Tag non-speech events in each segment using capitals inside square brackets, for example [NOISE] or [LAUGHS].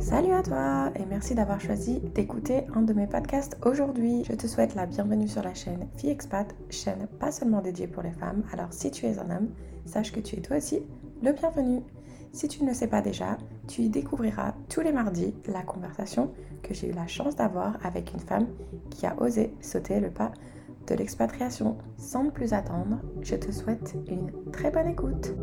Salut à toi et merci d'avoir choisi d'écouter un de mes podcasts aujourd'hui. Je te souhaite la bienvenue sur la chaîne Fille Expat, chaîne pas seulement dédiée pour les femmes. Alors si tu es un homme, sache que tu es toi aussi le bienvenu. Si tu ne le sais pas déjà, tu y découvriras tous les mardis la conversation que j'ai eu la chance d'avoir avec une femme qui a osé sauter le pas de l'expatriation. Sans plus attendre, je te souhaite une très bonne écoute.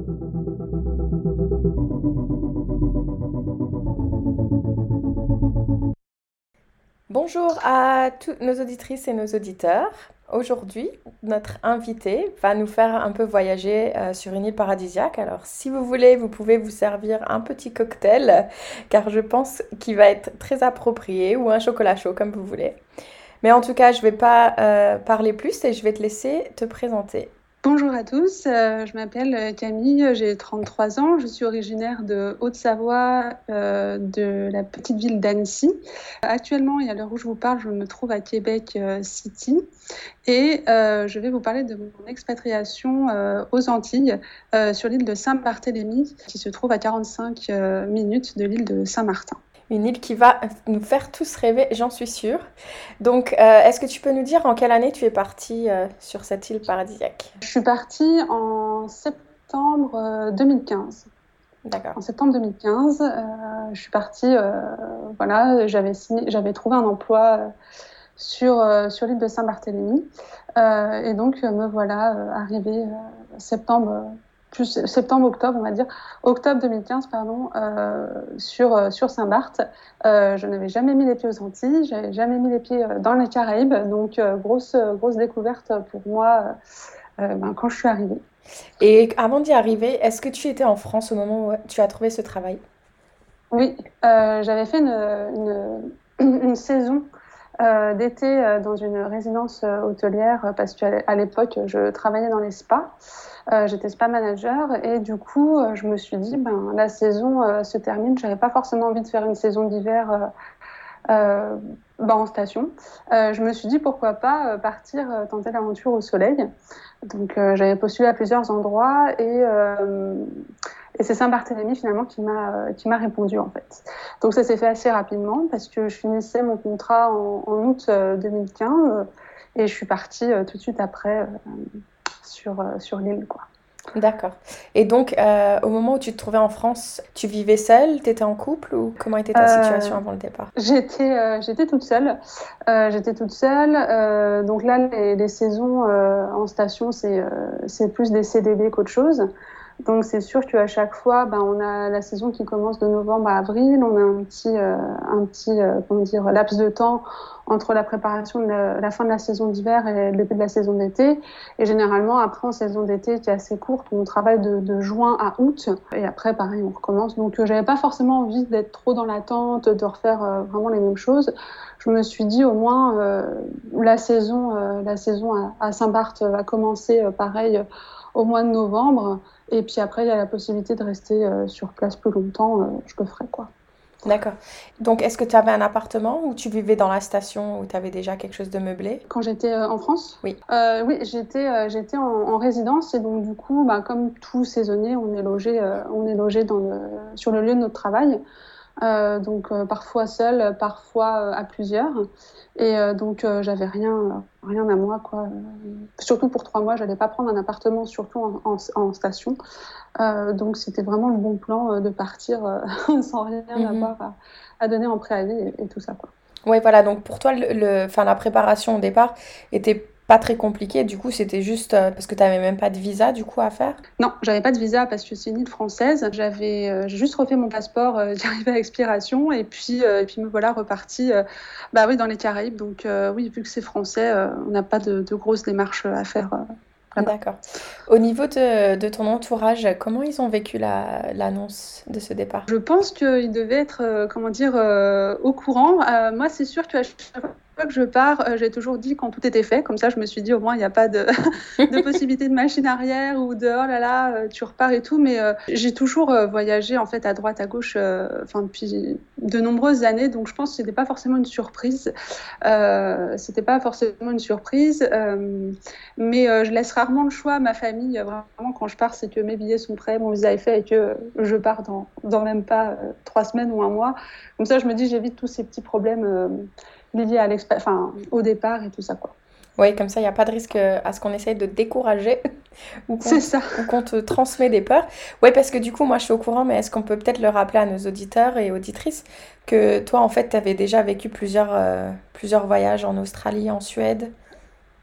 Bonjour à toutes nos auditrices et nos auditeurs. Aujourd'hui, notre invité va nous faire un peu voyager euh, sur une île paradisiaque. Alors, si vous voulez, vous pouvez vous servir un petit cocktail, car je pense qu'il va être très approprié, ou un chocolat chaud, comme vous voulez. Mais en tout cas, je ne vais pas euh, parler plus et je vais te laisser te présenter. Bonjour à tous, euh, je m'appelle euh, Camille, j'ai 33 ans, je suis originaire de Haute-Savoie, euh, de la petite ville d'Annecy. Actuellement, et à l'heure où je vous parle, je me trouve à Québec City et je vais vous parler de mon expatriation aux Antilles sur l'île de Saint-Barthélemy qui se trouve à 45 minutes de l'île de Saint-Martin une île qui va nous faire tous rêver, j'en suis sûre. Donc, euh, est-ce que tu peux nous dire en quelle année tu es partie euh, sur cette île paradisiaque? Je suis partie en septembre 2015. Euh, D'accord. En septembre 2015, je suis partie, voilà, j'avais, j'avais trouvé un emploi sur, sur l'île de Saint-Barthélemy. et donc, me voilà arrivée septembre plus septembre-octobre, on va dire, octobre 2015, pardon, euh, sur, euh, sur Saint-Barth. Euh, je n'avais jamais mis les pieds aux Antilles, j'avais jamais mis les pieds dans les Caraïbes, donc grosse, grosse découverte pour moi ben, quand je suis arrivée. Et avant d'y arriver, est-ce que tu étais en France au moment où tu as trouvé ce travail? Oui, j'avais fait une, une, [CLEARS THROAT] une saison d'été dans une résidence hôtelière parce qu'à l'époque, je travaillais dans les spas. Euh, j'étais spa manager et du coup, euh, je me suis dit, ben, la saison euh, se termine. J'avais pas forcément envie de faire une saison d'hiver ben, en station. je me suis dit, pourquoi pas partir tenter l'aventure au soleil. Donc, j'avais postulé à plusieurs endroits et et c'est Saint-Barthélemy finalement qui m'a qui m'a répondu en fait. Donc ça s'est fait assez rapidement parce que je finissais mon contrat en, en août 2015 et je suis partie tout de suite après sur, euh, sur l'île. quoi. D'accord. Et donc, euh, au moment où tu te trouvais en France, tu vivais seule? Tu étais en couple? Ou comment était ta euh, situation avant le départ? J'étais j'étais toute seule. j'étais toute seule. donc là, les, les saisons en station, c'est plus des CDD qu'autre chose. Donc c'est sûr qu'à chaque fois, ben, on a la saison qui commence de novembre à avril, on a un petit, euh, un petit euh, comment dire, laps de temps entre la préparation de la, fin de la saison d'hiver et le début de la saison d'été. Et généralement, après, en saison d'été qui est assez courte, on travaille de, de, juin à août. Et après, pareil, on recommence. Donc euh, j'avais pas forcément envie d'être trop dans l'attente, de refaire vraiment les mêmes choses. Je me suis dit au moins la saison, la saison à, à Saint-Barth va commencer pareil au mois de novembre. Et puis après, il y a la possibilité de rester euh, sur place plus longtemps. Euh, je le ferai, quoi. D'accord. Donc, est-ce que tu avais un appartement ou tu vivais dans la station où tu avais déjà quelque chose de meublé? Quand j'étais euh, en France? Oui. oui, j'étais j'étais en, résidence et donc du coup, bah, comme tout saisonnier, on est logé, on est logé dans le, sur le lieu de notre travail. Euh, donc euh, parfois seul, parfois euh, à plusieurs. Et donc j'avais rien, rien à moi quoi. surtout pour trois mois, j'allais pas prendre un appartement, surtout en, en, station. donc c'était vraiment le bon plan de partir [LAUGHS] sans rien mhm. avoir à, à, donner en préavis et, et tout ça quoi. Oui, voilà, donc pour toi, le, le, la préparation au départ était pas très compliqué. Du coup, c'était juste euh, parce que tu n'avais même pas de visa du coup à faire? Non, j'avais pas de visa parce que c'est une île française. J'avais euh, juste refait mon passeport, euh, [LAUGHS] j'arrivais à expiration et puis et puis me voilà reparti bah oui dans les Caraïbes. Donc oui, vu que c'est français, on n'a pas de, de, grosses démarches à faire. D'accord. Au niveau de, de, ton entourage, comment ils ont vécu l'annonce de ce départ? Je pense qu'ils devaient être, comment dire, au courant. moi, c'est sûr que fois que je pars, euh, j'ai toujours dit quand tout était fait. Comme ça, je me suis dit au moins il n'y a pas [LAUGHS] de, possibilité de machine arrière ou de oh là là, euh, tu repars et tout. Mais euh, j'ai toujours voyagé en fait à droite, à gauche, enfin depuis de nombreuses années, donc je pense que c'était pas forcément une surprise. Euh, c'était pas forcément une surprise, mais je laisse rarement le choix à ma famille. Vraiment, quand je pars, c'est que mes billets sont prêts, mon visa est fait et que je pars dans même pas trois semaines ou un mois. Comme ça, je me dis, j'évite tous ces petits problèmes liés à enfin, au départ et tout ça, quoi. Oui, comme ça, il n'y a pas de risque à ce qu'on essaye de décourager [LAUGHS] ou qu'on te transmet des peurs. Oui, parce que du coup, moi, je suis au courant, mais est-ce qu'on peut peut-être le rappeler à nos auditeurs et auditrices que toi, en fait, tu avais déjà vécu plusieurs, euh, plusieurs voyages en Australie, en Suède?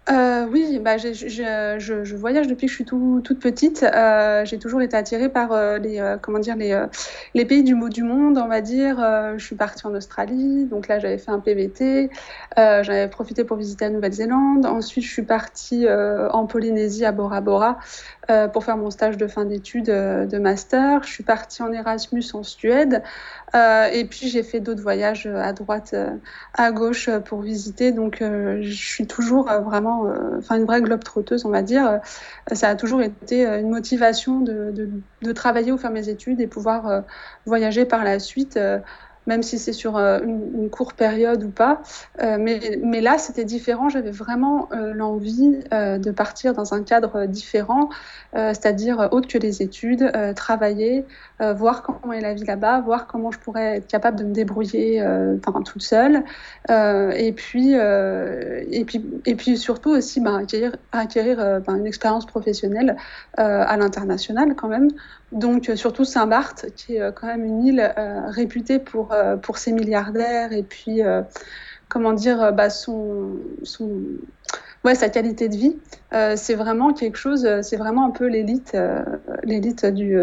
Euh, oui, bah, je, voyage depuis que je suis tout, toute petite. Euh, j'ai toujours été attirée par euh, les, comment dire, les, pays du, du monde, on va dire. je suis partie en Australie, donc là j'avais fait un PVT. J'avais profité pour visiter la Nouvelle-Zélande. Ensuite, je suis partie en Polynésie à Bora Bora pour faire mon stage de fin d'études de master. Je suis partie en Erasmus en Suède. et puis j'ai fait d'autres voyages à droite, à gauche pour visiter. Donc je suis toujours vraiment euh, une vraie globe trotteuse, on va dire. Euh, ça a toujours été euh, une motivation de, travailler ou faire mes études et pouvoir voyager par la suite même si c'est sur une, courte période ou pas. mais, mais, là, c'était différent. J'avais vraiment l'envie de partir dans un cadre différent, c'est-à-dire autre que les études, travailler, voir comment est la vie là-bas, voir comment je pourrais être capable de me débrouiller enfin, toute seule. et, puis, et, puis, et puis surtout aussi bah, acquérir, acquérir bah, une expérience professionnelle à l'international quand même. Donc surtout Saint-Barth, qui est quand même une île réputée pour, pour ses milliardaires et puis, comment dire, bah, son, son ouais, sa qualité de vie. c'est vraiment quelque chose, c'est vraiment un peu l'élite, l'élite du,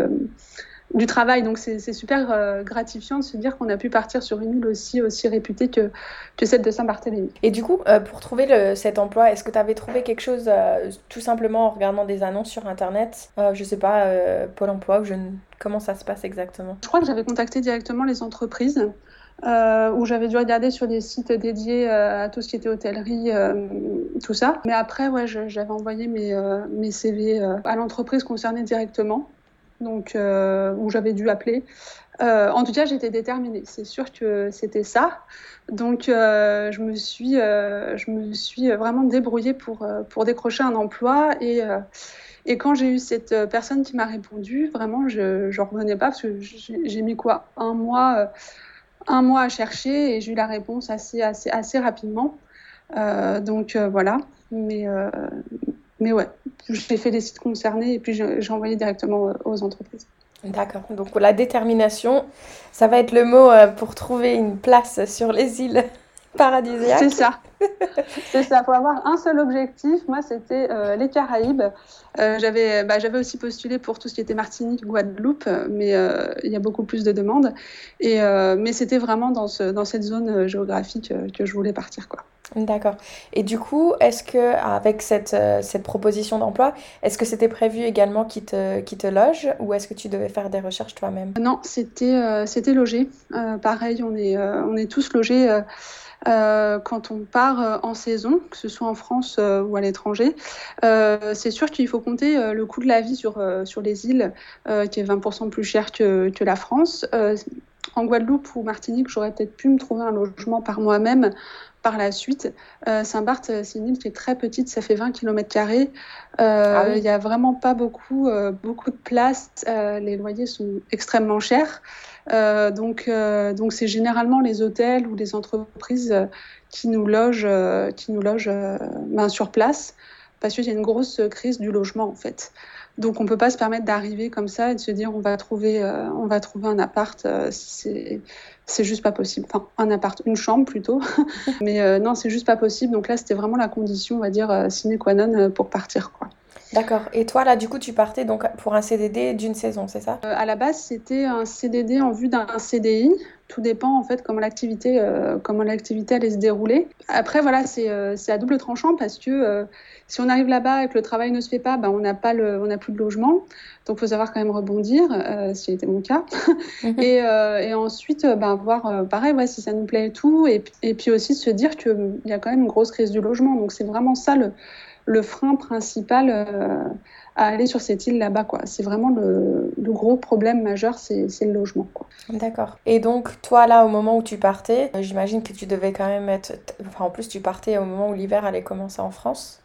du travail. Donc c'est super euh, gratifiant de se dire qu'on a pu partir sur une île aussi, aussi réputée que, que celle de Saint-Barthélemy. Et du coup, euh, pour trouver le, cet emploi, est-ce que tu avais trouvé quelque chose euh, tout simplement en regardant des annonces sur Internet Je sais pas, Pôle emploi, ou je... comment ça se passe exactement? Je crois que j'avais contacté directement les entreprises. où j'avais dû regarder sur des sites dédiés à tout ce qui était hôtellerie, tout ça. Mais après, ouais, j'avais envoyé mes, mes CV à l'entreprise concernée directement donc euh, où j'avais dû appeler. Euh, en tout cas, j'étais déterminée. C'est sûr que c'était ça. Donc, euh, je me suis, je me suis vraiment débrouillée pour pour décrocher un emploi et et quand j'ai eu cette personne qui m'a répondu, vraiment, je n'en revenais pas parce que j'ai mis quoi? Un mois, un mois à chercher et j'ai eu la réponse assez, assez, assez rapidement. donc voilà. Mais, mais ouais, j'ai fait les sites concernés et puis j'ai envoyé directement euh, aux entreprises. D'accord. Donc la détermination, ça va être le mot euh, pour trouver une place sur les îles [LAUGHS] paradisiaques. C'est ça. [LAUGHS] C'est ça. Pour avoir un seul objectif, moi, c'était euh, les Caraïbes. j'avais, bah, j'avais aussi postulé pour tout ce qui était Martinique, Guadeloupe, mais il y a beaucoup plus de demandes. Et, mais c'était vraiment dans, ce, dans cette zone géographique que je voulais partir, quoi. D'accord. Et du coup, est-ce que avec cette, euh, cette proposition d'emploi, est-ce que c'était prévu également qu'ils te, qui te loge ou est-ce que tu devais faire des recherches toi-même? Non, c'était euh, logé. Euh, pareil, on est, on est tous logés quand on part en saison, que ce soit en France ou à l'étranger. c'est sûr qu'il faut compter le coût de la vie sur, sur les îles, qui est 20% plus cher que, que la France. En Guadeloupe ou Martinique, j'aurais peut-être pu me trouver un logement par moi-même par la suite. Euh, Saint-Barth, euh, c'est une île qui est très petite, ça fait 20 km. Euh, ah il n'y a vraiment pas beaucoup, beaucoup de place. les loyers sont extrêmement chers. donc, donc c'est généralement les hôtels ou les entreprises qui nous logent, qui nous logent ben, sur place parce qu'il y a une grosse crise du logement en fait. Donc on peut pas se permettre d'arriver comme ça et de se dire on va trouver, on va trouver un appart. c'est c'est juste pas possible. Enfin, un appart, une chambre plutôt. [LAUGHS] Mais euh, non, c'est juste pas possible. Donc là, c'était vraiment la condition, on va dire, euh, sine qua non euh, pour partir, quoi. D'accord. Et toi, là, du coup, tu partais donc pour un CDD d'une saison, c'est ça? À la base, c'était un CDD en vue d'un CDI. Tout dépend en fait comment l'activité, comment l'activité allait se dérouler. Après, voilà, c'est à double tranchant parce que si on arrive là-bas et que le travail ne se fait pas, ben, on n'a pas le, on n'a plus de logement. Donc, il faut savoir quand même rebondir, euh, ce qui était mon cas. Mhm. et, euh, et, ensuite, euh, ben, voir, euh, pareil, ouais, si ça nous plaît et tout. Et, et puis aussi se dire qu'il y a quand même une grosse crise du logement. Donc, c'est vraiment ça le, le frein principal à aller sur cette île là-bas. quoi. C'est vraiment le, gros problème majeur, c'est le logement. D'accord. Et donc, toi, là, au moment où tu partais, j'imagine que tu devais quand même être... Enfin, en plus, tu partais au moment où l'hiver allait commencer en France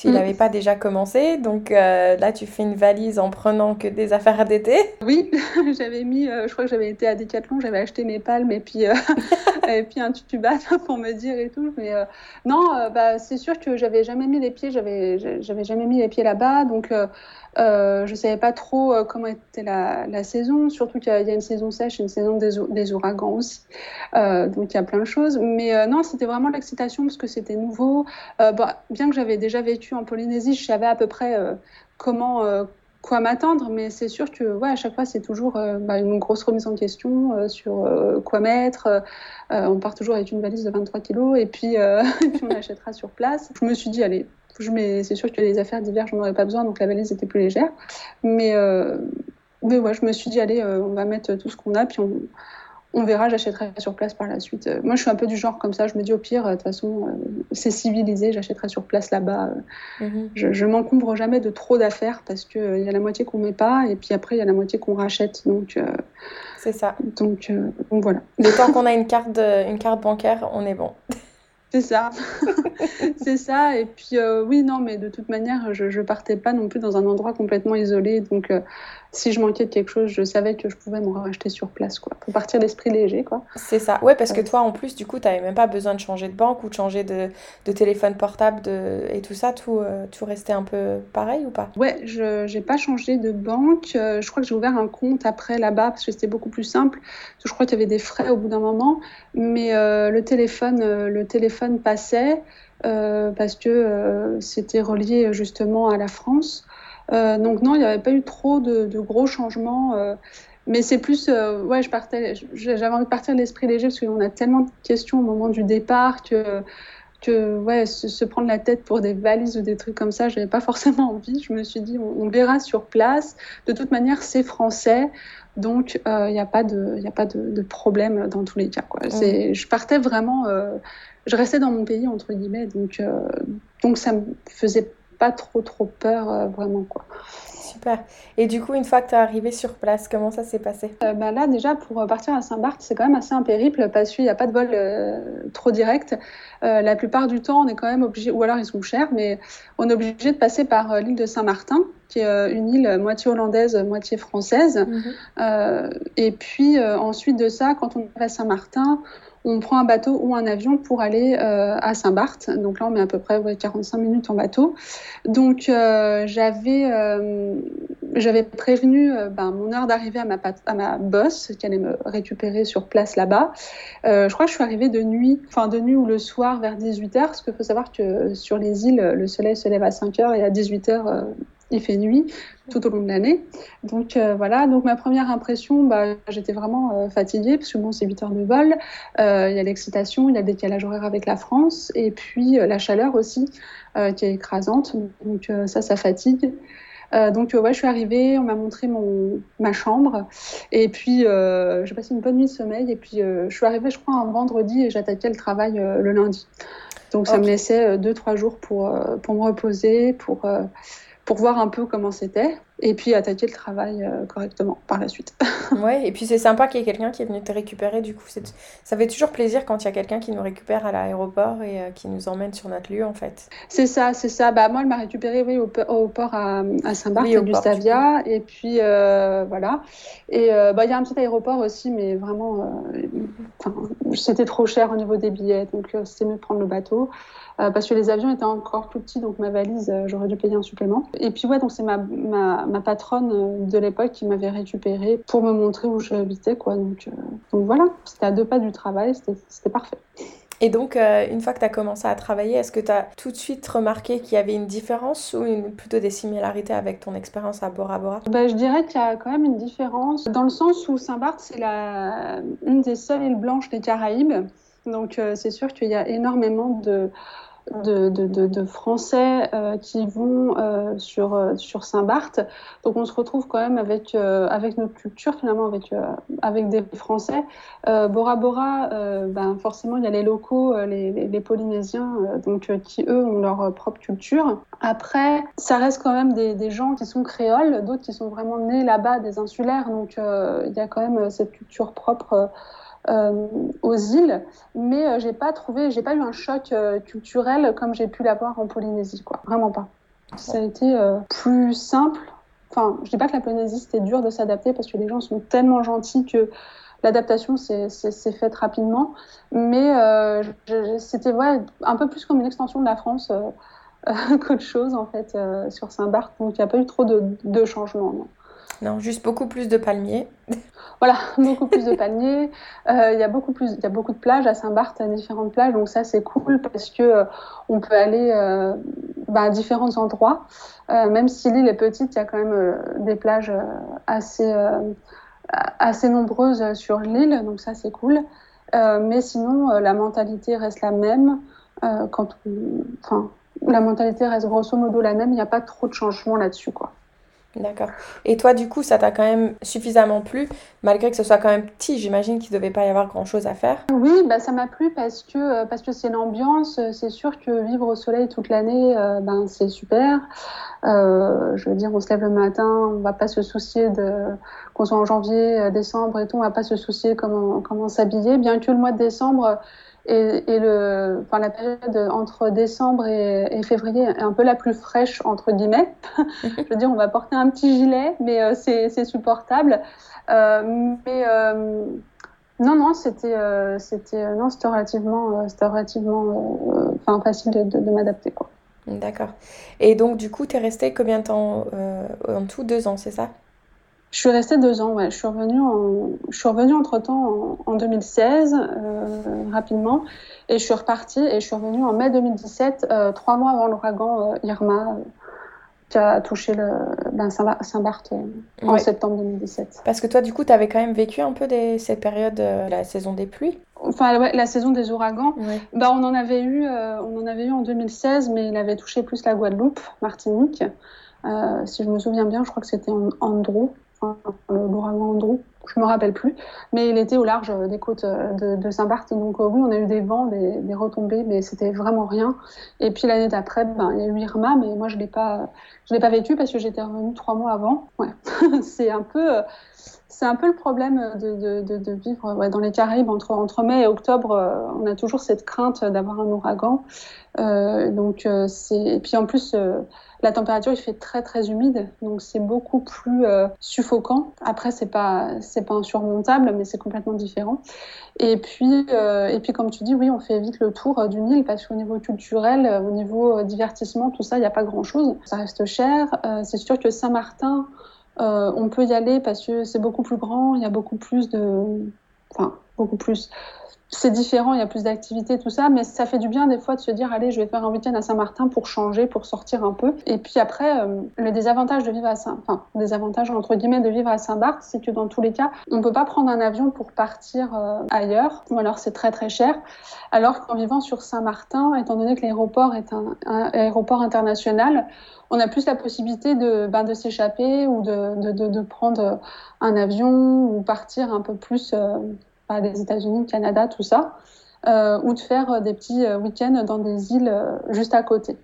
s'il n'avait mm. pas déjà commencé. Donc euh, là, tu fais une valise en prenant que des affaires d'été. Oui, [LAUGHS] j'avais mis, euh, je crois que j'avais été à Decathlon, j'avais acheté mes palmes et puis, euh, [LAUGHS] et puis un tuba [LAUGHS] pour me dire et tout. Mais non, bah, c'est sûr que j'avais jamais mis les pieds, j'avais, j'avais jamais mis les pieds là-bas. Donc euh, je ne savais pas trop euh, comment était la, saison, surtout qu'il y, a une saison sèche et une saison des, ouragans aussi. Euh, donc il y a plein de choses. Mais non, c'était vraiment l'excitation parce que c'était nouveau. Bah, bien que j'avais déjà vécu en Polynésie, je savais à peu près quoi m'attendre, mais c'est sûr que à chaque fois, c'est toujours bah, une grosse remise en question sur quoi mettre. on part toujours avec une valise de 23 kilos et puis, [LAUGHS] et puis on achètera sur place. Je me suis dit, allez, c'est sûr que les affaires d'hiver, j'en aurais pas besoin, donc la valise était plus légère. Mais, euh, mais ouais, je me suis dit, allez, euh, on va mettre tout ce qu'on a, puis on, on verra, j'achèterai sur place par la suite. Moi, je suis un peu du genre comme ça, je me dis au pire, de toute façon, euh, c'est civilisé, j'achèterai sur place là-bas. Mhm. Je, je m'encombre jamais de trop d'affaires parce qu'il il y a la moitié qu'on met pas, et puis après, il y a la moitié qu'on rachète. Donc, c'est ça. Donc, donc voilà. Le temps [LAUGHS] qu'on a une carte, une carte bancaire, on est bon. C'est ça, [LAUGHS] c'est ça. Et puis euh, oui, non, mais de toute manière, je, je partais pas non plus dans un endroit complètement isolé, donc euh, si je manquais de quelque chose, je savais que je pouvais me racheter sur place, quoi. Pour partir d'esprit léger, quoi. C'est ça. Ouais, parce que toi, en plus, du coup, tu n'avais même pas besoin de changer de banque ou de changer de, de téléphone portable de... et tout ça. Tout, euh, tout restait un peu pareil ou pas? Ouais, je n'ai pas changé de banque. Je crois que j'ai ouvert un compte après là-bas parce que c'était beaucoup plus simple. Je crois qu'il y avait des frais au bout d'un moment, mais le téléphone, le téléphone passait. parce que c'était relié justement à la France. Euh, donc non, il n'y avait pas eu trop de, gros changements. Euh, mais c'est plus, euh, ouais, je partais, j'avais envie de partir de l'esprit léger parce qu'on a tellement de questions au moment du départ que, que ouais, se, prendre la tête pour des valises ou des trucs comme ça, j'avais pas [LAUGHS] forcément envie. Je me suis dit, on, verra sur place. De toute manière, c'est français. Donc, il n'y a pas, de, y a pas de, problème dans tous les cas. Quoi. Mmh. Je partais vraiment, je restais dans mon pays, entre guillemets, donc, donc ça me faisait pas trop trop peur euh, vraiment quoi. Super. Et du coup, une fois que tu es arrivé sur place, comment ça s'est passé? Euh, bah Là, déjà, pour partir à Saint-Barth, c'est quand même assez un périple parce qu'il n'y a pas de vol euh, trop direct. la plupart du temps, on est quand même obligé, ou alors ils sont chers, mais on est obligé de passer par l'île de Saint-Martin, qui est une île moitié hollandaise, moitié française. Mhm. et puis ensuite de ça, quand on va à Saint-Martin, on prend un bateau ou un avion pour aller euh, à Saint-Barth. Donc là, on met à peu près 45 minutes en bateau. Donc euh, j'avais euh, j'avais prévenu ben, mon heure d'arrivée à ma, à boss qui allait me récupérer sur place là-bas. je crois que je suis arrivée de nuit, enfin de nuit ou le soir vers 18h, parce qu'il faut savoir que sur les îles, le soleil se lève à 5h et à 18h, il fait nuit tout au long de l'année. Donc euh, voilà, donc ma première impression, bah, j'étais vraiment euh, fatiguée parce que bon, c'est 8 heures de vol, euh, il y a l'excitation, il y a le décalage horaire avec la France et puis la chaleur aussi qui est écrasante. Donc ça, ça fatigue. donc ouais, je suis arrivée, on m'a montré mon, ma chambre et puis j'ai passé une bonne nuit de sommeil et puis je suis arrivée, je crois, un vendredi et j'attaquais le travail le lundi. Donc ça me laissait 2-3 jours pour, pour me reposer, pour pour voir un peu comment c'était et puis attaquer le travail euh, correctement par la suite. [LAUGHS] ouais, et puis c'est sympa qu'il y ait quelqu'un qui est venu te récupérer. Du coup, ça fait toujours plaisir quand il y a quelqu'un qui nous récupère à l'aéroport et euh, qui nous emmène sur notre lieu en fait. C'est ça, c'est ça. Bah, moi, elle m'a récupéré oui, au, port à, Saint-Barth, oui, Gustavia. Et puis euh, voilà. Et bah, il y a un petit aéroport aussi, mais vraiment, c'était trop cher au niveau des billets. Donc c'était mieux de prendre le bateau. Parce que les avions étaient encore plus petits, donc ma valise, j'aurais dû payer un supplément. Et puis ouais, donc c'est ma, ma ma patronne euh, de l'époque qui m'avait récupérée pour me montrer où j'habitais. Quoi. Donc, euh, donc voilà, c'était à deux pas du travail, c'était parfait. Et donc, euh, une fois que tu as commencé à travailler, est-ce que tu as tout de suite remarqué qu'il y avait une différence ou une, plutôt des similarités avec ton expérience à Bora Bora? Bah, Je dirais qu'il y a quand même une différence, dans le sens où Saint-Barth, c'est une des seules îles blanches des Caraïbes. Donc, c'est sûr qu'il y a énormément de de, Français euh, qui vont euh, sur, euh, sur Saint-Barth. Donc on se retrouve quand même avec, avec notre culture, finalement, avec, avec des Français. Bora Bora, ben, forcément, il y a les locaux, les, Polynésiens, donc, qui eux ont leur propre culture. Après, ça reste quand même des, des gens qui sont créoles, d'autres qui sont vraiment nés là-bas, des insulaires. Donc il y a quand même cette culture propre aux îles, mais euh, j'ai pas trouvé, j'ai pas eu un choc euh, culturel comme j'ai pu l'avoir en Polynésie, quoi. Vraiment pas. Ça a été plus simple. Enfin, je dis pas que la Polynésie c'était dur de s'adapter parce que les gens sont tellement gentils que l'adaptation s'est faite rapidement, mais c'était ouais, un peu plus comme une extension de la France [LAUGHS] qu'autre chose en fait sur Saint-Barth, donc il n'y a pas eu trop de, changements. Non, juste beaucoup plus de palmiers. [LAUGHS] Voilà, beaucoup plus de palmiers. Euh, il y a beaucoup plus, beaucoup de plages à Saint-Barth, différentes plages, donc ça c'est cool parce que euh, on peut aller euh, bah, à différents endroits. même si l'île est petite, il y a quand même des plages assez assez nombreuses sur l'île, donc ça c'est cool. mais sinon, la mentalité reste la même. la mentalité reste grosso modo la même. Il n'y a pas trop de changements là-dessus. D'accord. Et toi, du coup, ça t'a quand même suffisamment plu, malgré que ce soit quand même petit. J'imagine qu'il ne devait pas y avoir grand-chose à faire. Oui, bah, ça m'a plu parce que euh, parce que c'est l'ambiance. C'est sûr que vivre au soleil toute l'année, euh, ben, c'est super. Euh, je veux dire, on se lève le matin, on va pas se soucier de qu'on soit en janvier, décembre et tout, on va pas se soucier comment comment s'habiller. Bien que le mois de décembre et, le, enfin, la période entre décembre et, février est un peu la plus fraîche, entre guillemets. [LAUGHS] je veux dire, on va porter un petit gilet, mais euh, c'est supportable. Euh, mais euh, non, non, c'était c'était non, c'était relativement, c'était relativement enfin, facile de, de, m'adapter. D'accord. Et donc, du coup, tu es resté combien de temps En tout, deux ans, c'est ça? Je suis restée deux ans, ouais. Je suis revenue, en... je suis revenue entre-temps en, 2016, euh, rapidement, et je suis repartie et je suis revenue en mai 2017, euh, trois mois avant l'ouragan euh, Irma, qui a touché le, ben, Saint-Barth en septembre 2017. Parce que toi, du coup, tu avais quand même vécu un peu des, cette période, la saison des pluies? Enfin, ouais, la saison des ouragans. Bah, on en avait eu, on en avait eu en 2016, mais il avait touché plus la Guadeloupe, Martinique. si je me souviens bien, je crois que c'était en Andrew l'ouragan Andrew, je me rappelle plus, mais il était au large des côtes de, Saint-Barth. Donc euh, oui, on a eu des vents, des, retombées, mais c'était vraiment rien. Et puis l'année d'après, ben, il y a eu Irma, mais moi je l'ai l'ai pas vécu parce que j'étais revenue trois mois avant. Ouais, [LAUGHS] c'est un peu, c'est un peu le problème de, vivre dans les Caraïbes entre mai et octobre. Euh, on a toujours cette crainte d'avoir un ouragan. Euh, donc euh, c'est, et puis en plus la température, il fait très très humide, donc c'est beaucoup plus euh, suffocant. Après, c'est pas c'est pas insurmontable, mais c'est complètement différent. Et puis euh, et puis comme tu dis, oui, on fait vite le tour euh, du Nil parce qu'au niveau culturel, au niveau divertissement, tout ça, il n'y a pas grand chose. Ça reste cher. c'est sûr que Saint-Martin, on peut y aller parce que c'est beaucoup plus grand, il y a beaucoup plus de, enfin beaucoup plus c'est différent, il y a plus d'activités, tout ça, mais ça fait du bien des fois de se dire, allez, je vais faire un week-end à Saint-Martin pour changer, pour sortir un peu. Et puis après, euh, le désavantage de vivre à Saint, enfin, désavantage entre guillemets de vivre à Saint-Barth, c'est que dans tous les cas, on peut pas prendre un avion pour partir euh, ailleurs, ou alors c'est très très cher. Alors qu'en vivant sur Saint-Martin, étant donné que l'aéroport est un, aéroport international, on a plus la possibilité de, ben, de s'échapper ou de, de, de, prendre un avion ou partir un peu plus. Euh, des États-Unis, Canada, tout ça, euh, ou de faire euh, des petits euh, week-ends dans des îles juste à côté.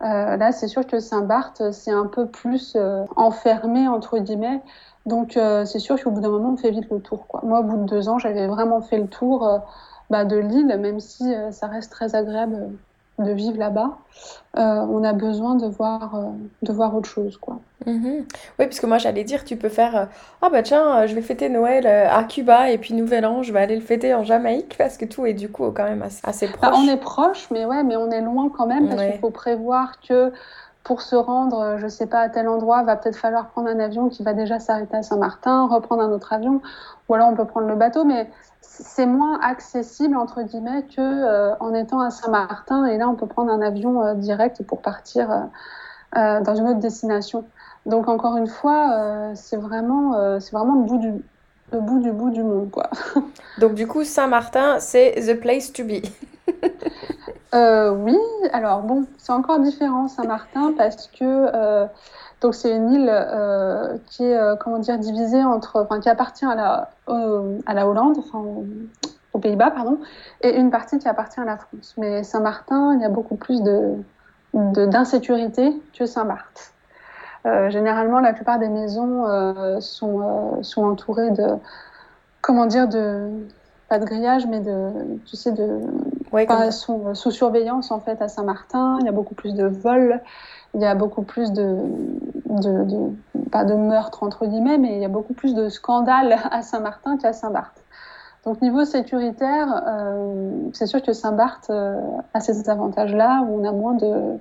là, c'est sûr que Saint-Barth, c'est un peu plus enfermé, entre guillemets. Donc, c'est sûr qu'au bout d'un moment, on fait vite le tour. Moi, au bout de deux ans, j'avais vraiment fait le tour bah, de l'île, même si ça reste très agréable de vivre là-bas, on a besoin de voir, de voir autre chose. Quoi. Mhm. Oui, parce que moi j'allais dire, tu peux faire euh, Ah bah tiens, je vais fêter Noël à Cuba et puis Nouvel An, je vais aller le fêter en Jamaïque parce que tout est du coup quand même assez, bah, proche. on est proche, mais ouais, mais on est loin quand même parce qu'il faut prévoir que pour se rendre, je sais pas, à tel endroit, va peut-être falloir prendre un avion qui va déjà s'arrêter à Saint-Martin, reprendre un autre avion, ou alors on peut prendre le bateau, mais c'est moins accessible entre guillemets que euh, en étant à Saint-Martin et là on peut prendre un avion euh, direct pour partir euh, dans une autre destination. Donc encore une fois, c'est vraiment c'est vraiment le bout du le bout du bout du monde quoi. [LAUGHS] Donc du coup Saint-Martin c'est the place to be. [LAUGHS] Oui, alors bon, c'est encore différent Saint-Martin parce que donc c'est une île qui est comment dire divisée entre, enfin qui appartient à la à la Hollande, enfin aux Pays-Bas pardon, et une partie qui appartient à la France. Mais Saint-Martin, il y a beaucoup plus de d'insécurité que Saint-Barth. Euh, généralement, la plupart des maisons euh, sont, euh, sont entourées de, comment dire, de, pas de grillage, mais de, tu sais, de, ouais, sont sous surveillance en fait à Saint-Martin. Il y a beaucoup plus de vols, il y a beaucoup plus de, de, de, pas de meurtres entre guillemets, mais il y a beaucoup plus de scandales [LAUGHS] à Saint-Martin qu'à Saint-Barth. Donc niveau sécuritaire, euh, c'est sûr que Saint-Barth a ces avantages-là où on a moins de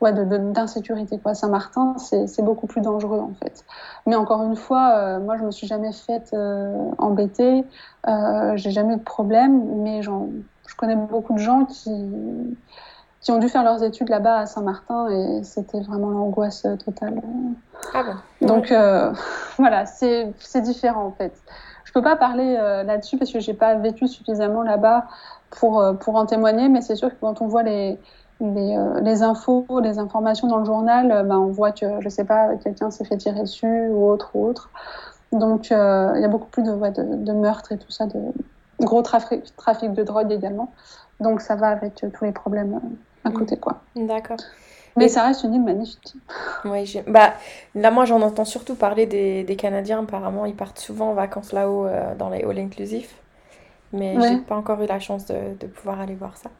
ouais, d'insécurité. Saint-Martin, c'est beaucoup plus dangereux en fait. Mais encore une fois, euh, moi je me suis jamais faite euh, embêter, euh, j'ai jamais eu de problème, mais je connais beaucoup de gens qui, qui ont dû faire leurs études là-bas à Saint-Martin et c'était vraiment l'angoisse totale. Ah bon Donc euh, [LAUGHS] voilà, c'est différent en fait. Je peux pas parler là-dessus parce que j'ai pas vécu suffisamment là-bas pour, pour en témoigner, mais c'est sûr que quand on voit les, les, euh, les, infos, les informations dans le journal, euh, ben, on voit que, je sais pas, quelqu'un s'est fait tirer dessus ou autre ou autre. Donc, euh, il y a beaucoup plus de, ouais, de, de, meurtres et tout ça, de gros trafic, trafic de drogue également. Donc, ça va avec tous les problèmes à côté, quoi. D'accord. Mais ça reste une île magnifique. [LAUGHS] Oui, bah, là, moi, j'en entends surtout parler des, des, Canadiens. Apparemment, ils partent souvent en vacances là-haut dans les all inclusifs. Mais ouais. j'ai pas encore eu la chance de, de pouvoir aller voir ça.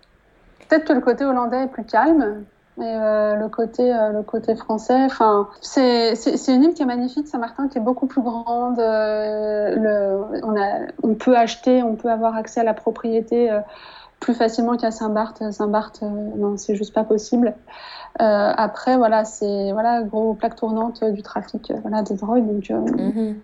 Peut-être que le côté hollandais est plus calme, mais euh, le côté euh, le côté français, enfin, c'est une île qui est magnifique, Saint-Martin, qui est beaucoup plus grande. Euh, le, on a, on peut acheter, on peut avoir accès à la propriété plus facilement qu'à Saint-Barth. Saint-Barth, non, c'est juste pas possible. après, voilà, c'est voilà gros plaque tournante du trafic, voilà, de drogue. Donc, mm-hmm.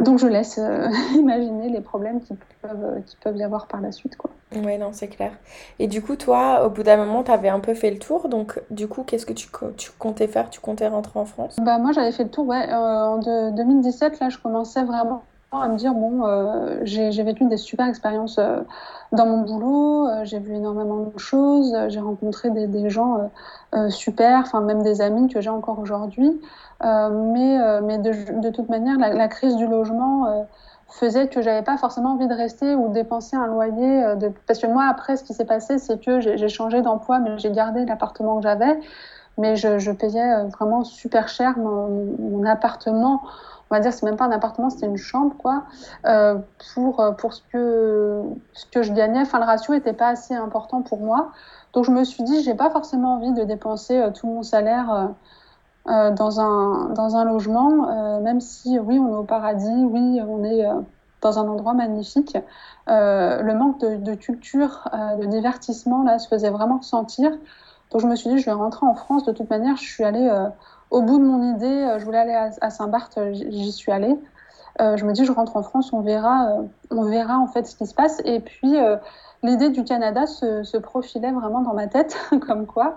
Donc je laisse euh, [LAUGHS] imaginer les problèmes qui peuvent, qui peuvent y avoir par la suite. Quoi. Oui, non, c'est clair. Et du coup, toi, au bout d'un moment, tu avais un peu fait le tour. Donc, du coup, qu'est-ce que tu, tu, comptais faire? Tu comptais rentrer en France? Bah, Moi, j'avais fait le tour, ouais. Euh, en de, 2017, là, je commençais vraiment à me dire, bon, euh, j'ai vécu des super expériences euh, dans mon boulot, euh, j'ai vu énormément de choses, j'ai rencontré des, gens super, enfin même des amis que j'ai encore aujourd'hui. mais mais de, toute manière, la, crise du logement faisait que j'avais pas forcément envie de rester ou dépenser un loyer. Parce que moi, après, ce qui s'est passé, c'est que j'ai changé d'emploi, mais j'ai gardé l'appartement que j'avais. Mais je, payais vraiment super cher mon appartement on va dire, c'est même pas un appartement, c'était une chambre, quoi, euh, pour, euh, pour ce, que, ce que je gagnais. Enfin, le ratio était pas assez important pour moi. Donc, je me suis dit, j'ai pas forcément envie de dépenser euh, tout mon salaire dans, un, dans un logement, même si, oui, on est au paradis, oui, on est dans un endroit magnifique. le manque de, de culture, de divertissement, là, se faisait vraiment sentir. Donc, je me suis dit, je vais rentrer en France. De toute manière, je suis allée au bout de mon idée, euh, je voulais aller à, Saint-Barth, euh, j'y suis allée. Euh, je me dis, je rentre en France, on verra, on verra en fait ce qui se passe. Et puis, l'idée du Canada se, profilait vraiment dans ma tête, [LAUGHS] comme quoi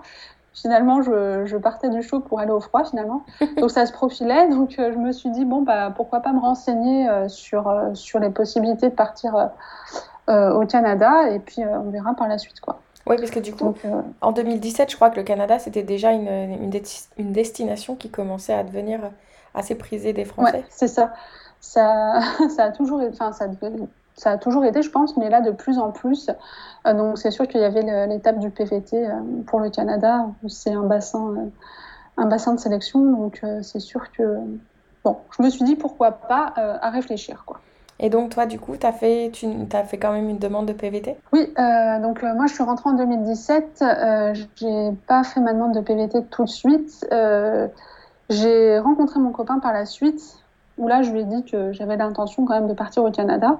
finalement, je, partais du chaud pour aller au froid, finalement. [LAUGHS] Donc, ça se profilait. Donc, je me suis dit, bon, bah, pourquoi pas me renseigner sur, sur les possibilités de partir au Canada. Et puis, on verra par la suite, quoi. Oui, parce que du coup, euh, en 2017, je crois que le Canada, c'était déjà une, une, une, destination qui commençait à devenir assez prisée des Français. Ouais, c'est ça. Ça, [LAUGHS] ça, a toujours, enfin, ça, ça, a toujours été, je pense, mais là, de plus en plus. Euh, donc, c'est sûr qu'il y avait l'étape du PVT euh, pour le Canada, c'est un bassin, un bassin de sélection. Donc, c'est sûr que, bon, je me suis dit, pourquoi pas, à réfléchir, quoi. Et donc, toi, du coup, tu as, fait, fait quand même une demande de PVT Oui, euh, donc euh, moi, je suis rentrée en 2017. Euh, j'ai pas fait ma demande de PVT tout de suite. Euh, j'ai rencontré mon copain par la suite, où là, je lui ai dit que j'avais l'intention quand même de partir au Canada.